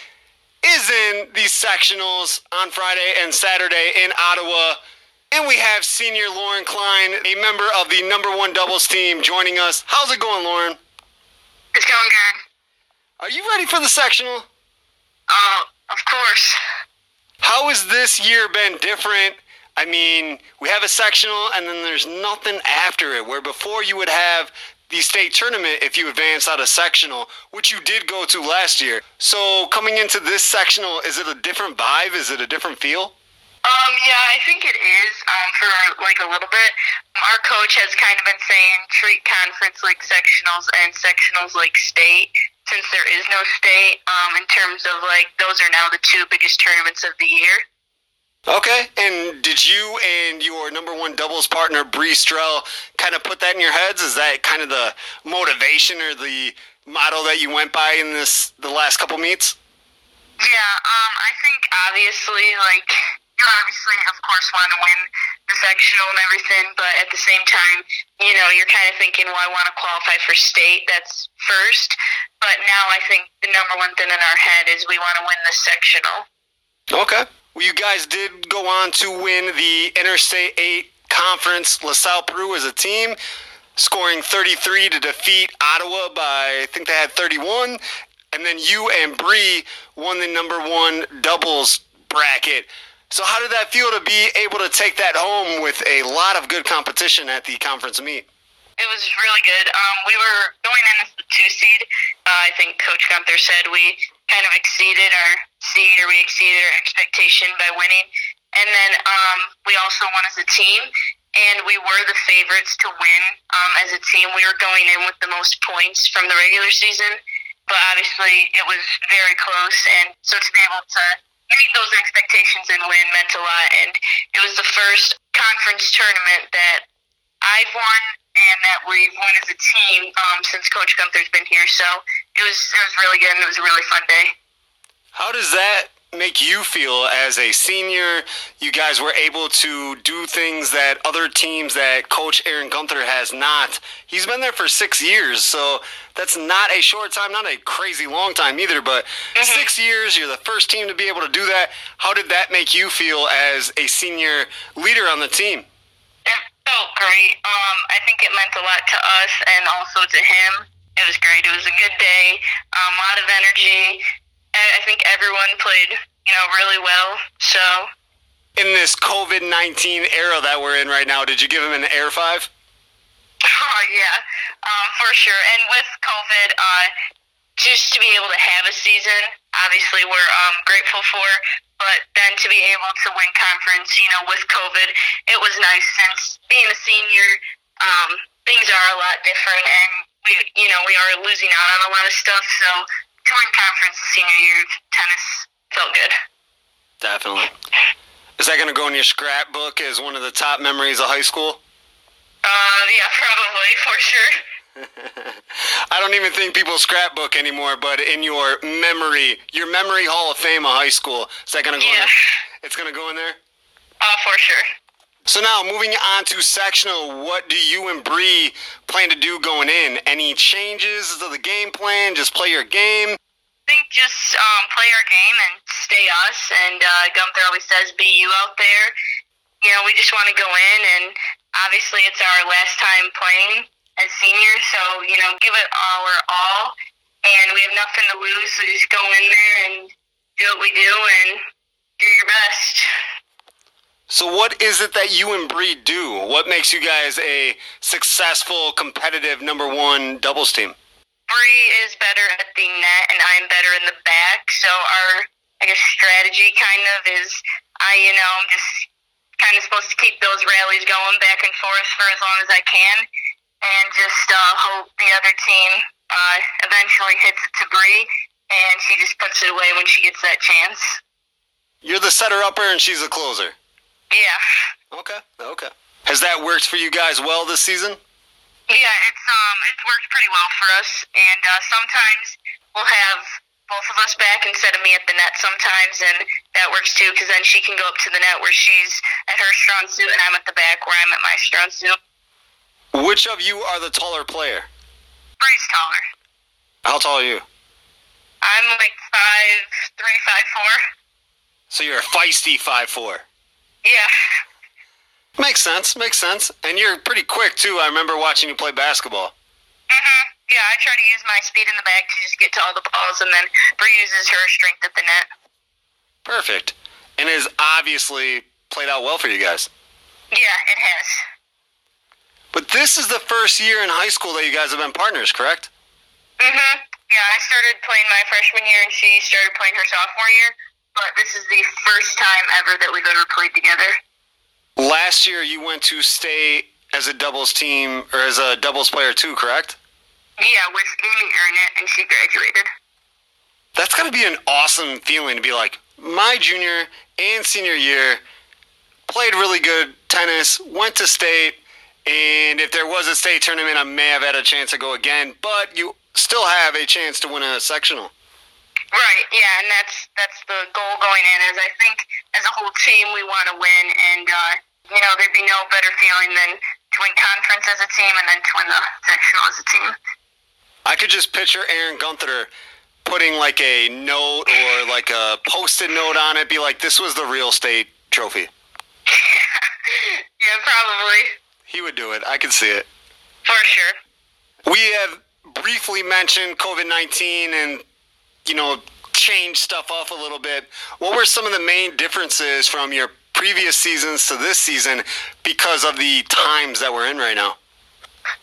is in these sectionals on Friday and Saturday in Ottawa. And we have senior Lauren Klein, a member of the number one doubles team, joining us. How's it going, Lauren? It's going good. Are you ready for the sectional? Uh, of course. How has this year been different? I mean, we have a sectional and then there's nothing after it, where before you would have the state tournament if you advance out of sectional, which you did go to last year. So coming into this sectional, is it a different vibe? Is it a different feel? Um, yeah, I think it is, um, for like a little bit. Our coach has kind of been saying treat conference like sectionals and sectionals like state since there is no state, um, in terms of like those are now the two biggest tournaments of the year. Okay, and did you and your number one doubles partner Bree Strell kind of put that in your heads? Is that kind of the motivation or the motto that you went by in this the last couple meets? Yeah, um, I think obviously like you obviously of course want to win the sectional and everything, but at the same time, you know, you're kind of thinking, well, I want to qualify for state. That's first. But now I think the number one thing in our head is we want to win the sectional. Okay. Well, you guys did go on to win the Interstate 8 Conference. LaSalle Peru as a team, scoring 33 to defeat Ottawa by, I think they had 31. And then you and Bree won the number one doubles bracket. So, how did that feel to be able to take that home with a lot of good competition at the conference meet? It was really good. Um, we were going in as the two seed. Uh, I think Coach Gunther said we kind of exceeded our seed or we exceeded our expectation by winning. And then um, we also won as a team, and we were the favorites to win um, as a team. We were going in with the most points from the regular season, but obviously it was very close. And so to be able to meet those expectations and win meant a lot. And it was the first conference tournament that I've won and that we've won as a team um, since Coach Gunther's been here. So it was it was really good and it was a really fun day. How does that make you feel as a senior? You guys were able to do things that other teams that Coach Aaron Gunther has not. He's been there for six years, so that's not a short time, not a crazy long time either, but mm-hmm. six years, you're the first team to be able to do that. How did that make you feel as a senior leader on the team? It felt great. Um, I think it meant a lot to us and also to him. It was great. It was a good day, um, a lot of energy. I think everyone played, you know, really well. So. In this COVID 19 era that we're in right now, did you give him an Air 5? Oh, yeah, um, for sure. And with COVID, uh, just to be able to have a season, obviously we're um, grateful for. But then to be able to win conference, you know, with COVID, it was nice since being a senior, um, things are a lot different, and we, you know, we are losing out on a lot of stuff. So to win conference the senior year of tennis felt good. Definitely. Is that going to go in your scrapbook as one of the top memories of high school? Uh, yeah, probably for sure. I don't even think people scrapbook anymore, but in your memory, your memory hall of fame of high school, is that going to go in Yeah. there? It's going to go in there? Uh, for sure. So now, moving on to sectional, what do you and Bree plan to do going in? Any changes to the game plan? Just play your game? I think just um, play our game and stay us. And uh, Gunther always says, "Be you out there." You know, we just want to go in, and obviously it's our last time playing as seniors, so you know, give it our all. And we have nothing to lose, so just go in there and do what we do and. So, what is it that you and Bree do? What makes you guys a successful, competitive number one doubles team? Bree is better at the net, and I'm better in the back. So our, I guess, strategy kind of is, I, you know, I'm just kind of supposed to keep those rallies going back and forth for as long as I can, and just uh, hope the other team uh, eventually hits it to Bree, and she just puts it away when she gets that chance. You're the setter upper and she's the closer. Yeah. Okay, okay. Has that worked for you guys well this season? Yeah, it's um, it's worked pretty well for us, and uh, sometimes we'll have both of us back instead of me at the net sometimes, and that works too because then she can go up to the net where she's at her strong suit, and I'm at the back where I'm at my strong suit. Which of you are the taller player? Bree's taller. How tall are you? I'm like five three, five four. So you're a feisty five four. Yeah. Makes sense, makes sense. And you're pretty quick too. I remember watching you play basketball. Mhm. Yeah, I try to use my speed in the back to just get to all the balls, and then Bree uses her strength at the net. Perfect. And it has obviously played out well for you guys. Yeah, it has. But this is the first year in high school that you guys have been partners, correct? Mhm. Yeah, I started playing my freshman year, and she started playing her sophomore year. But this is the first time ever that we've ever played together. Last year you went to state as a doubles team or as a doubles player too, correct? Yeah, with Amy Ernett, and she graduated. That's got to be an awesome feeling to be like my junior and senior year played really good tennis, went to state, and if there was a state tournament, I may have had a chance to go again. But you still have a chance to win a sectional. Right. Yeah, and that's that's the goal going in. Is I think as a whole team we want to win, and uh, you know there'd be no better feeling than to win conference as a team and then to win the sectional as a team. I could just picture Aaron Gunther putting like a note or like a post-it note on it, be like, "This was the real state trophy." yeah, probably He would do it. I could see it. for sure. We have briefly mentioned COVID 19 and, you know, change stuff off a little bit. What were some of the main differences from your previous seasons to this season because of the times that we're in right now?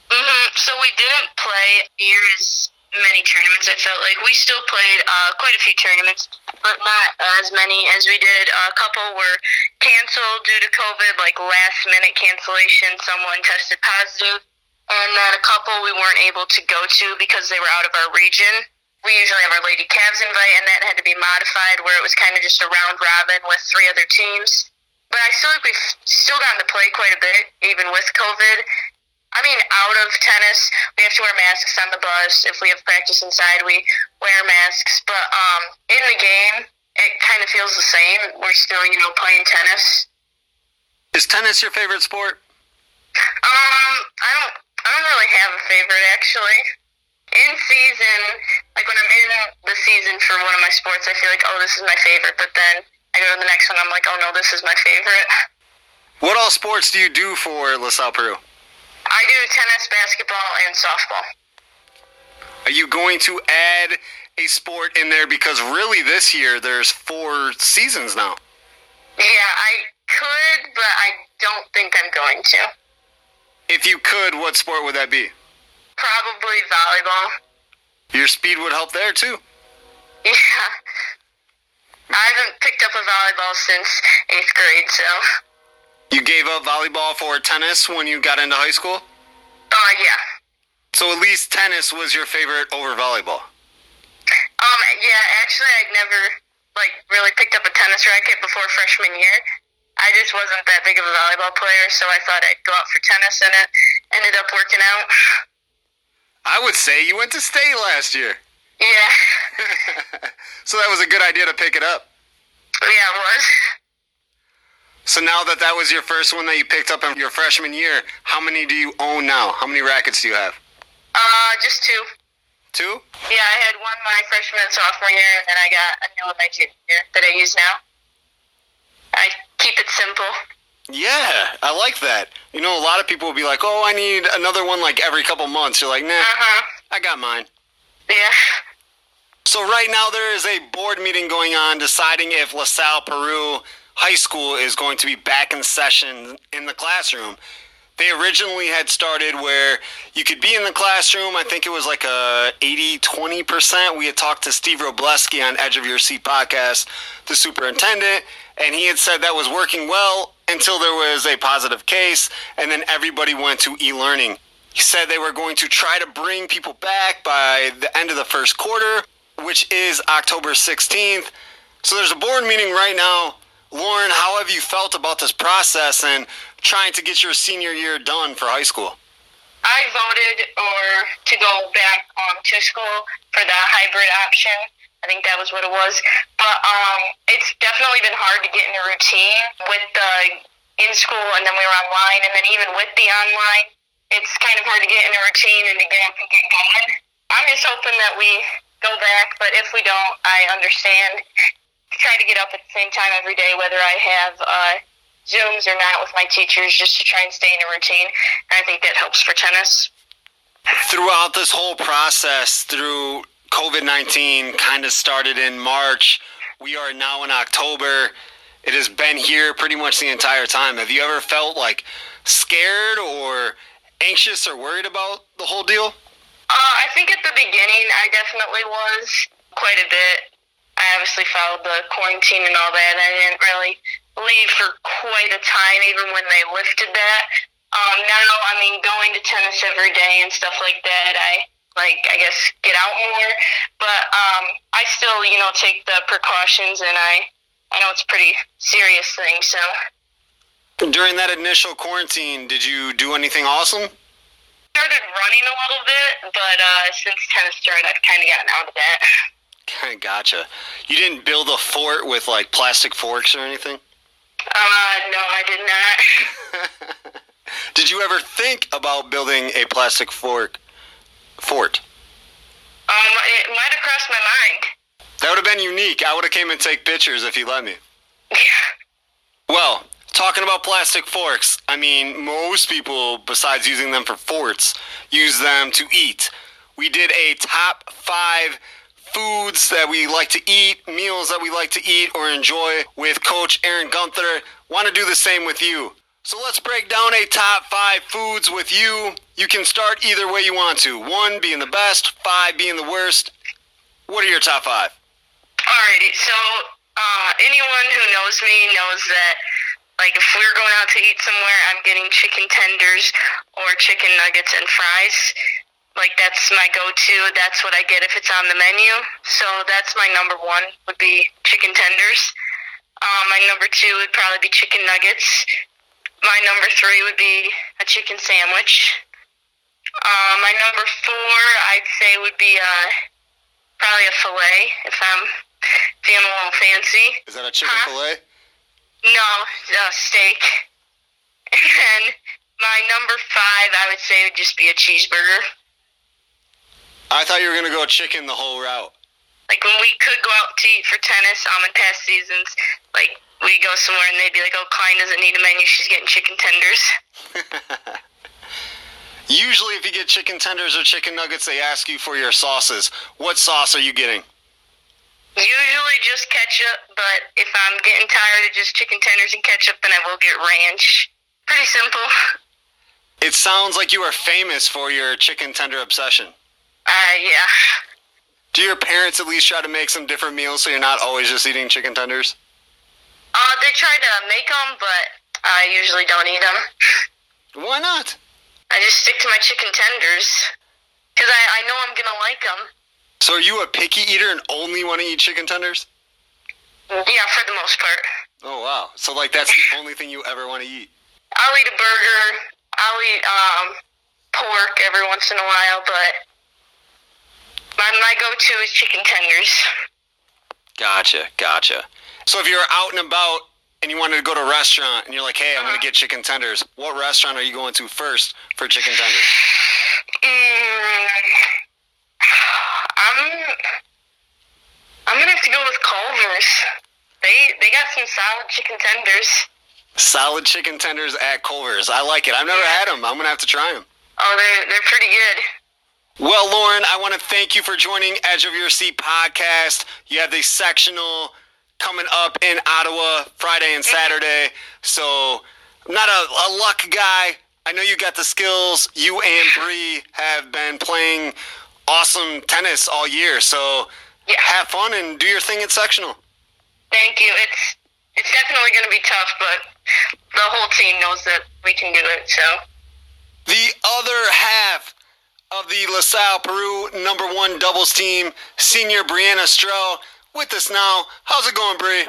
Mm-hmm. So we didn't play as many tournaments. I felt like we still played uh, quite a few tournaments, but not as many as we did. a couple were canceled due to COVID, like last minute cancellation. Someone tested positive, and then a couple we weren't able to go to because they were out of our region. We usually have our Lady Cavs invite, and that had to be modified where it was kind of just a round robin with three other teams. But I still think we've still gotten to play quite a bit, even with COVID. I mean, out of tennis, we have to wear masks on the bus. If we have practice inside, we wear masks. But um, in the game, it kind of feels the same. We're still, you know, playing tennis. Is tennis your favorite sport? Um, I don't, I don't really have a favorite actually. In season, like when I'm in the season for one of my sports, I feel like, oh, this is my favorite. But then I go to the next one, I'm like, oh no, this is my favorite. What all sports do you do for LaSalle Peru? I do tennis, basketball, and softball. Are you going to add a sport in there because really this year there's four seasons now? Yeah, I could, but I don't think I'm going to. If you could, what sport would that be? Probably volleyball. Your speed would help there too. Yeah. I haven't picked up a volleyball since eighth grade, so. You gave up volleyball for tennis when you got into high school? Uh, yeah. So at least tennis was your favorite over volleyball. Um, yeah, actually, I'd never, like, really picked up a tennis racket before freshman year. I just wasn't that big of a volleyball player, so I thought I'd go out for tennis, and it ended up working out. I would say you went to state last year. Yeah. so that was a good idea to pick it up. yeah, it was. So now that that was your first one that you picked up in your freshman year, how many do you own now? How many rackets do you have? Uh, just two. Two? Yeah, I had one my freshman and sophomore year, and then I got a new one my junior year that I use now. I keep it simple. Yeah, I like that. You know, a lot of people will be like, "Oh, I need another one like every couple months." You're like, "Nah, Uh huh. I got mine." Yeah. So right now there is a board meeting going on deciding if LaSalle Peru High School is going to be back in session in the classroom. They originally had started where you could be in the classroom. I think it was like a 80 20%. We had talked to Steve Wrobleski on Edge of Your Seat podcast, the superintendent, and he had said that was working well until there was a positive case, and then everybody went to e learning. He said they were going to try to bring people back by the end of the first quarter, which is October 16th. So there's a board meeting right now. Lauren, how have you felt about this process and trying to get your senior year done for high school? I voted or to go back um, to school for the hybrid option. I think that was what it was. But um, it's definitely been hard to get in a routine with the in school and then we were online and then even with the online, it's kind of hard to get in a routine and to get up and get going. I'm just hoping that we go back, but if we don't, I understand. Try to get up at the same time every day, whether I have uh, Zooms or not with my teachers, just to try and stay in a routine. And I think that helps for tennis. Throughout this whole process, through COVID 19 kind of started in March, we are now in October. It has been here pretty much the entire time. Have you ever felt like scared or anxious or worried about the whole deal? Uh, I think at the beginning, I definitely was quite a bit. I obviously followed the quarantine and all that. I didn't really leave for quite a time, even when they lifted that. Um, now, I mean, going to tennis every day and stuff like that, I like, I guess, get out more. But um, I still, you know, take the precautions, and I, I know it's a pretty serious thing. So During that initial quarantine, did you do anything awesome? started running a little bit, but uh, since tennis started, I've kind of gotten out of that. Gotcha. You didn't build a fort with like plastic forks or anything? Uh, no, I did not. Did you ever think about building a plastic fork fort? Um, it might have crossed my mind. That would have been unique. I would have came and take pictures if you let me. Yeah. Well, talking about plastic forks, I mean, most people, besides using them for forts, use them to eat. We did a top five foods that we like to eat, meals that we like to eat or enjoy with Coach Aaron Gunther. Want to do the same with you. So let's break down a top five foods with you. You can start either way you want to. One being the best, five being the worst. What are your top five? Alrighty, so uh, anyone who knows me knows that, like, if we're going out to eat somewhere, I'm getting chicken tenders or chicken nuggets and fries. Like, that's my go-to. That's what I get if it's on the menu. So that's my number one would be chicken tenders. Um, my number two would probably be chicken nuggets. My number three would be a chicken sandwich. Uh, my number four, I'd say, would be uh, probably a fillet if I'm feeling a little fancy. Is that a chicken Huh? fillet? No, uh, steak. And then my number five, I would say, would just be a cheeseburger. I thought you were gonna go chicken the whole route. Like when we could go out to eat for tennis um, in past seasons, like we go somewhere and they'd be like, "Oh, Klein doesn't need a menu; she's getting chicken tenders." Usually, if you get chicken tenders or chicken nuggets, they ask you for your sauces. What sauce are you getting? Usually just ketchup, but if I'm getting tired of just chicken tenders and ketchup, then I will get ranch. Pretty simple. It sounds like you are famous for your chicken tender obsession. Uh, yeah. Do your parents at least try to make some different meals so you're not always just eating chicken tenders? Uh, they try to make them, but I usually don't eat them. Why not? I just stick to my chicken tenders because I, I know I'm gonna like them. So are you a picky eater and only want to eat chicken tenders? Yeah, for the most part. Oh wow! So like that's the only thing you ever want to eat? I'll eat a burger. I'll eat um, pork every once in a while, but my my go-to is chicken tenders. Gotcha, gotcha. So if you're out and about and you wanted to go to a restaurant and you're like, hey, I'm gonna get chicken tenders, what restaurant are you going to first for chicken tenders? Mm, I'm I'm gonna have to go with Culver's. They they got some solid chicken tenders. Solid chicken tenders at Culver's. I like it. I've never had them. I'm gonna have to try them. Oh, they're they're pretty good. Well, Lauren, I want to thank you for joining Edge of Your Seat podcast. You have the sectional coming up in Ottawa Friday and Saturday. So I'm not a, a luck guy. I know you got the skills. You and Bree have been playing awesome tennis all year. So Yeah. have fun and do your thing at sectional. Thank you. It's it's definitely gonna be tough, but the whole team knows that we can do it. So The other half of the LaSalle Peru number one doubles team, senior Brianna Stroh, with us now. How's it going, Bree?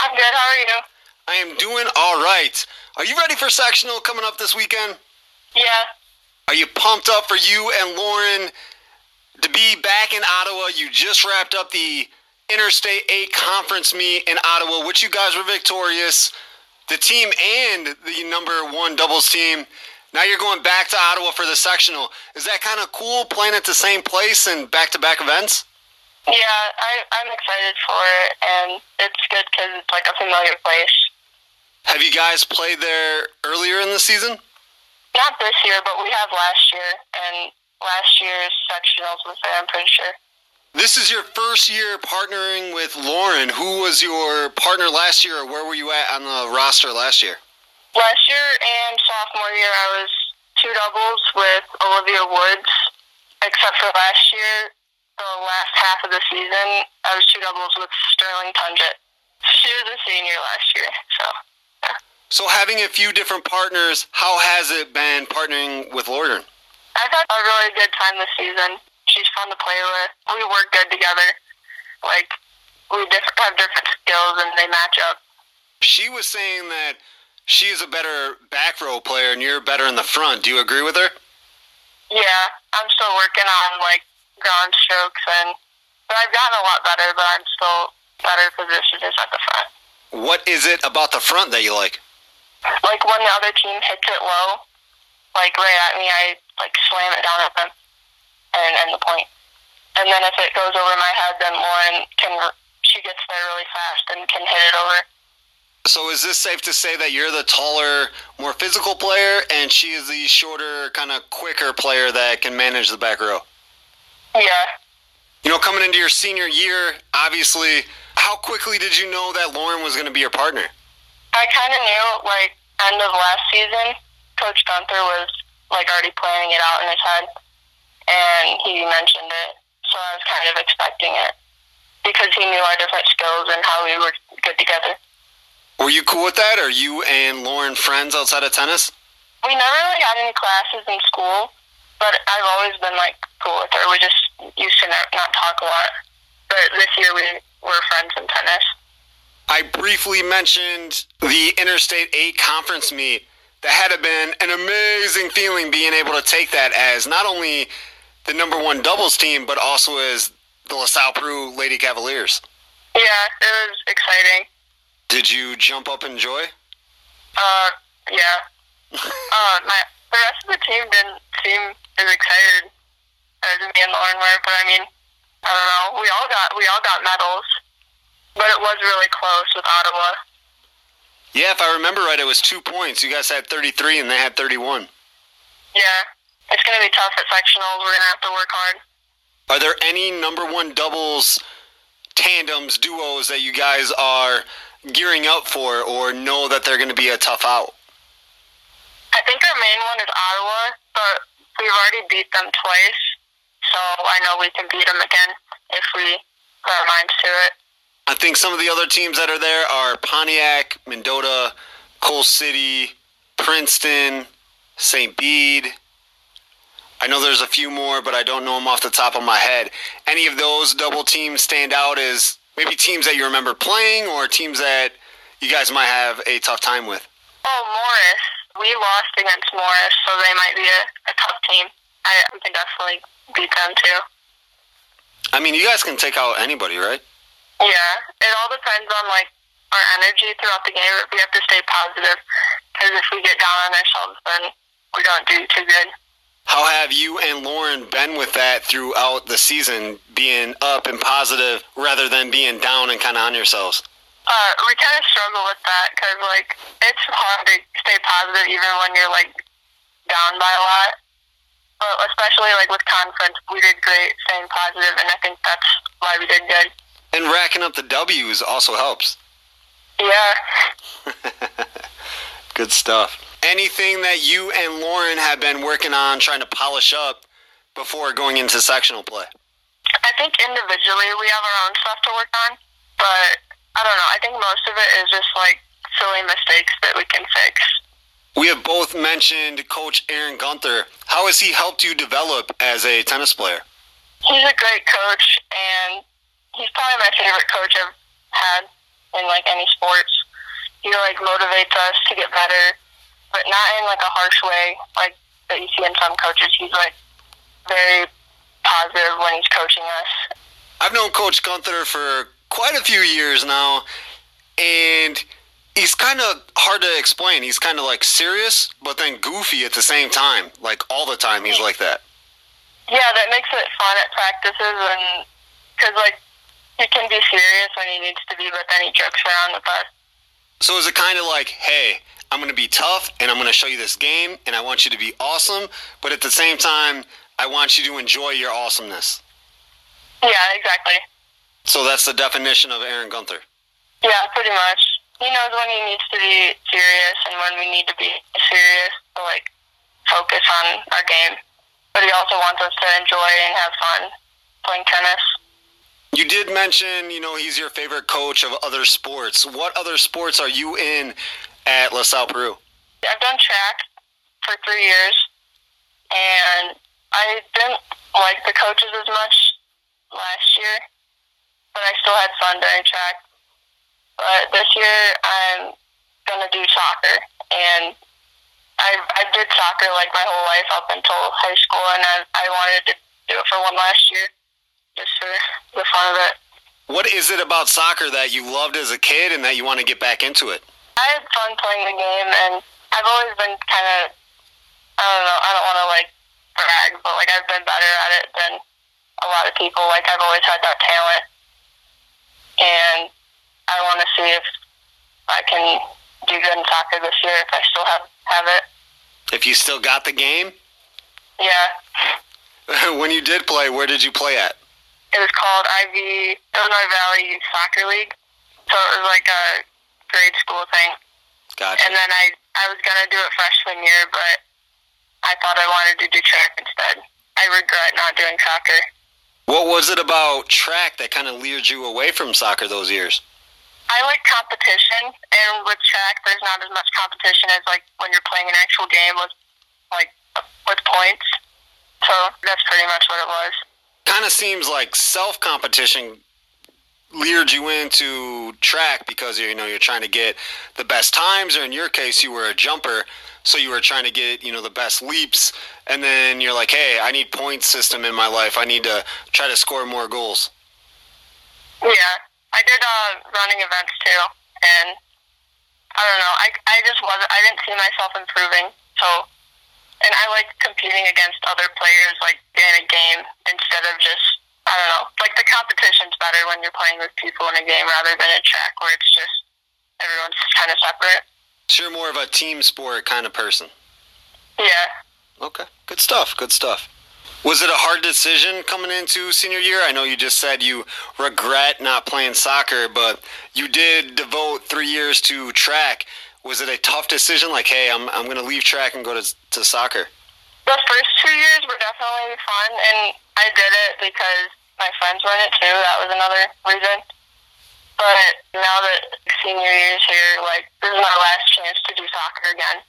I'm good. How are you? I am doing all right. Are you ready for sectional coming up this weekend? Yeah. Are you pumped up for you and Lauren to be back in Ottawa? You just wrapped up the Interstate 8 conference meet in Ottawa, which you guys were victorious. The team and the number one doubles team. Now you're going back to Ottawa for the sectional. Is that kind of cool playing at the same place and back to back events? Yeah, I, I'm excited for it, and it's good because it's like a familiar place. Have you guys played there earlier in the season? Not this year, but we have last year, and last year's sectionals was there, I'm pretty sure. This is your first year partnering with Lauren. Who was your partner last year, or where were you at on the roster last year? Last year and sophomore year, I was two doubles with Olivia Woods, except for last year, the last half of the season, I was two doubles with Sterling Tunjet. She was a senior last year, so. So, having a few different partners, how has it been partnering with Lauren? I've had a really good time this season. She's fun to play with. We work good together. Like, we diff- have different skills and they match up. She was saying that she is a better back row player and you're better in the front. Do you agree with her? Yeah, I'm still working on, like, ground strokes and. But I've gotten a lot better, but I'm still better positioned at the front. What is it about the front that you like? Like, when the other team hits it low, like, right at me, I, like, slam it down at them and end the point. And then if it goes over my head, then Lauren can. She gets there really fast and can hit it over. So, is this safe to say that you're the taller, more physical player and she is the shorter, kind of quicker player that can manage the back row? Yeah. You know, coming into your senior year, obviously, how quickly did you know that Lauren was going to be your partner? I kind of knew, like, end of last season, Coach Gunther was, like, already planning it out in his head. And he mentioned it. So I was kind of expecting it. Because he knew our different skills and how we were good together. Were you cool with that? Are you and Lauren friends outside of tennis? We never really had any classes in school, but I've always been, like, cool with her. We just used to not, not talk a lot. But this year we were friends in tennis. I briefly mentioned the Interstate 8 conference meet. That had to been an amazing feeling being able to take that as not only the number one doubles team, but also as the LaSalle Peru Lady Cavaliers. Yeah, it was exciting. Did you jump up and joy? Uh, yeah. uh, my the rest of the team didn't seem as excited as me and Lauren were, but I mean, I don't know. We all got we all got medals, but it was really close with Ottawa. Yeah, if I remember right, it was two points. You guys had 33 and they had 31. Yeah, it's gonna be tough at sectionals. We're gonna have to work hard. Are there any number one doubles, tandems, duos that you guys are gearing up for or know that they're going to be a tough out? I think our main one is Ottawa, but we've already beat them twice, so I know we can beat them again if we put our minds to it. I think some of the other teams that are there are Pontiac, Mendota, Coal City, Princeton, St. Bede. I know there's a few more, but I don't know them off the top of my head. Any of those double teams stand out as maybe teams that you remember playing or teams that you guys might have a tough time with? Oh, Morris. We lost against Morris, so they might be a, a tough team. I can definitely beat them too. I mean, you guys can take out anybody, right? Yeah, it all depends on like our energy throughout the game. We have to stay positive because if we get down on ourselves, then we don't do too good. How have you and Lauren been with that throughout the season, being up and positive rather than being down and kind of on yourselves? Uh, we kind of struggle with that because like it's hard to stay positive even when you're like down by a lot. But especially like with conference, we did great staying positive, and I think that's why we did good. And racking up the W's also helps. Yeah. Good stuff. Anything that you and Lauren have been working on trying to polish up before going into sectional play? I think individually we have our own stuff to work on, but I don't know. I think most of it is just like silly mistakes that we can fix. We have both mentioned Coach Aaron Gunther. How has he helped you develop as a tennis player? He's a great coach, and he's probably my favorite coach I've had in like any sports. He like motivates us to get better, but not in like a harsh way like that you see in some coaches. He's like very positive when he's coaching us. I've known Coach Gunther for quite a few years now, and he's kind of hard to explain. He's kind of like serious, but then goofy at the same time. Like all the time, he's like that. Yeah, that makes it fun at practices, and because like he can be serious when he needs to be, but then he jokes around with us. So is it kind of like, hey, I'm going to be tough, and I'm going to show you this game, and I want you to be awesome, but at the same time, I want you to enjoy your awesomeness. Yeah, exactly. So that's the definition of Aaron Gunther. Yeah, pretty much. He knows when he needs to be serious and when we need to be serious to like focus on our game. But he also wants us to enjoy and have fun playing tennis. You did mention, you know, he's your favorite coach of other sports. What other sports are you in at LaSalle Peru? I've done track for three years, and I didn't like the coaches as much last year, but I still had fun during track. But this year, I'm gonna do soccer, and I I did soccer like my whole life up until high school, and I I wanted to do it for one last year, just for the fun of it. What is it about soccer that you loved as a kid and that you want to get back into it? I had fun playing the game, and I've always been kind of I don't know I don't want to like brag, but like I've been better at it than a lot of people. Like I've always had that talent, and I want to see if I can do good in soccer this year if I still have have it. If you still got the game? Yeah, when you did play, where did you play at? it was called IV Illinois Valley Youth Soccer League, so it was like a grade school thing. Gotcha. And then I I was gonna do it freshman year, but I thought I wanted to do track instead. I regret not doing soccer. What was it about track that kind of lured you away from soccer those years? I like competition, and with track, there's not as much competition as like when you're playing an actual game with like with points. So that's pretty much what it was. Kind of seems like self competition lured you into track because you know you're trying to get the best times, or in your case, you were a jumper, so you were trying to get you know the best leaps, and then you're like, hey, I need point system in my life. I need to try to score more goals. Yeah, I did uh, running events too, and I don't know. I I just wasn't. I didn't see myself improving. So, and I like competing against other players, like in a game, instead of just I don't know. Like the competition's better when you're playing with people in a game rather than a track where it's just everyone's kind of separate. So you're more of a team sport kind of person. Yeah. Okay, good stuff. Good stuff. Was it a hard decision coming into senior year? I know you just said you regret not playing soccer, but you did devote three years to track. Was it a tough decision? Like, hey, I'm I'm going to leave track and go to to soccer. The first two years were definitely fun, and I did it because my friends were in it too. That was another reason. But now that senior year is here, like this is my last chance to do soccer again,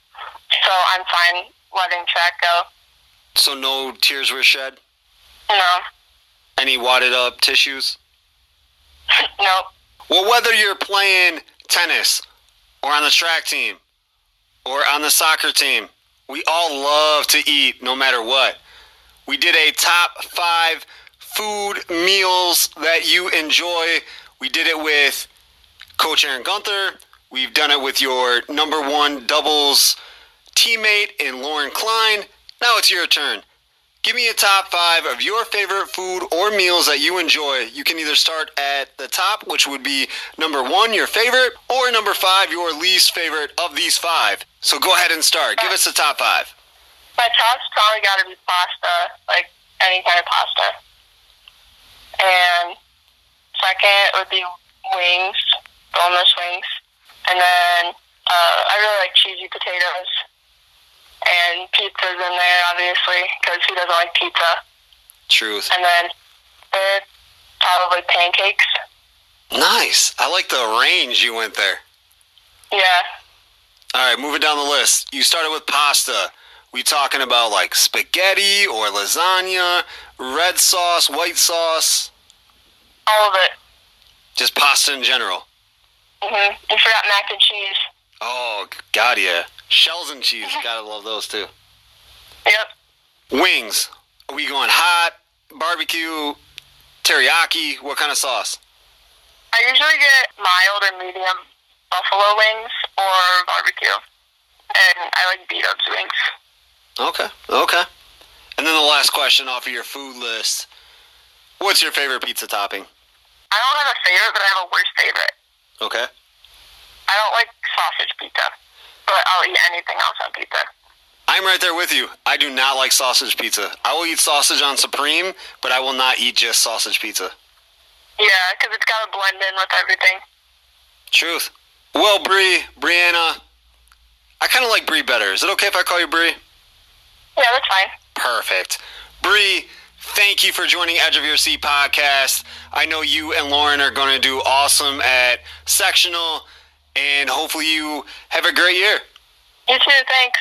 so I'm fine letting track go. So no tears were shed. No. Any wadded up tissues. Nope. Well, whether you're playing tennis or on the track team or on the soccer team, we all love to eat no matter what. We did a top five food meals that you enjoy. We did it with Coach Aaron Gunther. We've done it with your number one doubles teammate in Lauren Klein. Now it's your turn. Give me a top five of your favorite food or meals that you enjoy. You can either start at the top, which would be number one, your favorite, or number five, your least favorite of these five. So go ahead and start. Give us the top five. My top's probably got to be pasta, like any kind of pasta. And second would be wings, boneless wings. And then uh, I really like cheesy potatoes. And pizza's in there, obviously, because who doesn't like pizza? Truth. And then third, probably pancakes. Nice. I like the range you went there. Yeah. All right, moving down the list. You started with pasta. We talking about like spaghetti or lasagna, red sauce, white sauce, All of it. just pasta in general. hmm You forgot mac and cheese. Oh, God, yeah. Shells and cheese. Gotta love those too. Yep. Wings. Are we going hot, barbecue, teriyaki? What kind of sauce? I usually get mild or medium buffalo wings or barbecue. And I like B-dubs wings. Okay, okay. And then the last question off of your food list. What's your favorite pizza topping? I don't have a favorite, but I have a worst favorite. Okay. I don't like sausage pizza, but I'll eat anything else on pizza. I'm right there with you. I do not like sausage pizza. I will eat sausage on Supreme, but I will not eat just sausage pizza. Yeah, because it's got to blend in with everything. Truth. Well, Bree, Brianna, I kind of like Bree better. Is it okay if I call you Bree? Yeah, that's fine. Perfect. Bree, thank you for joining Edge of Your Seat podcast. I know you and Lauren are going to do awesome at sectional, and hopefully you have a great year. You too, thanks.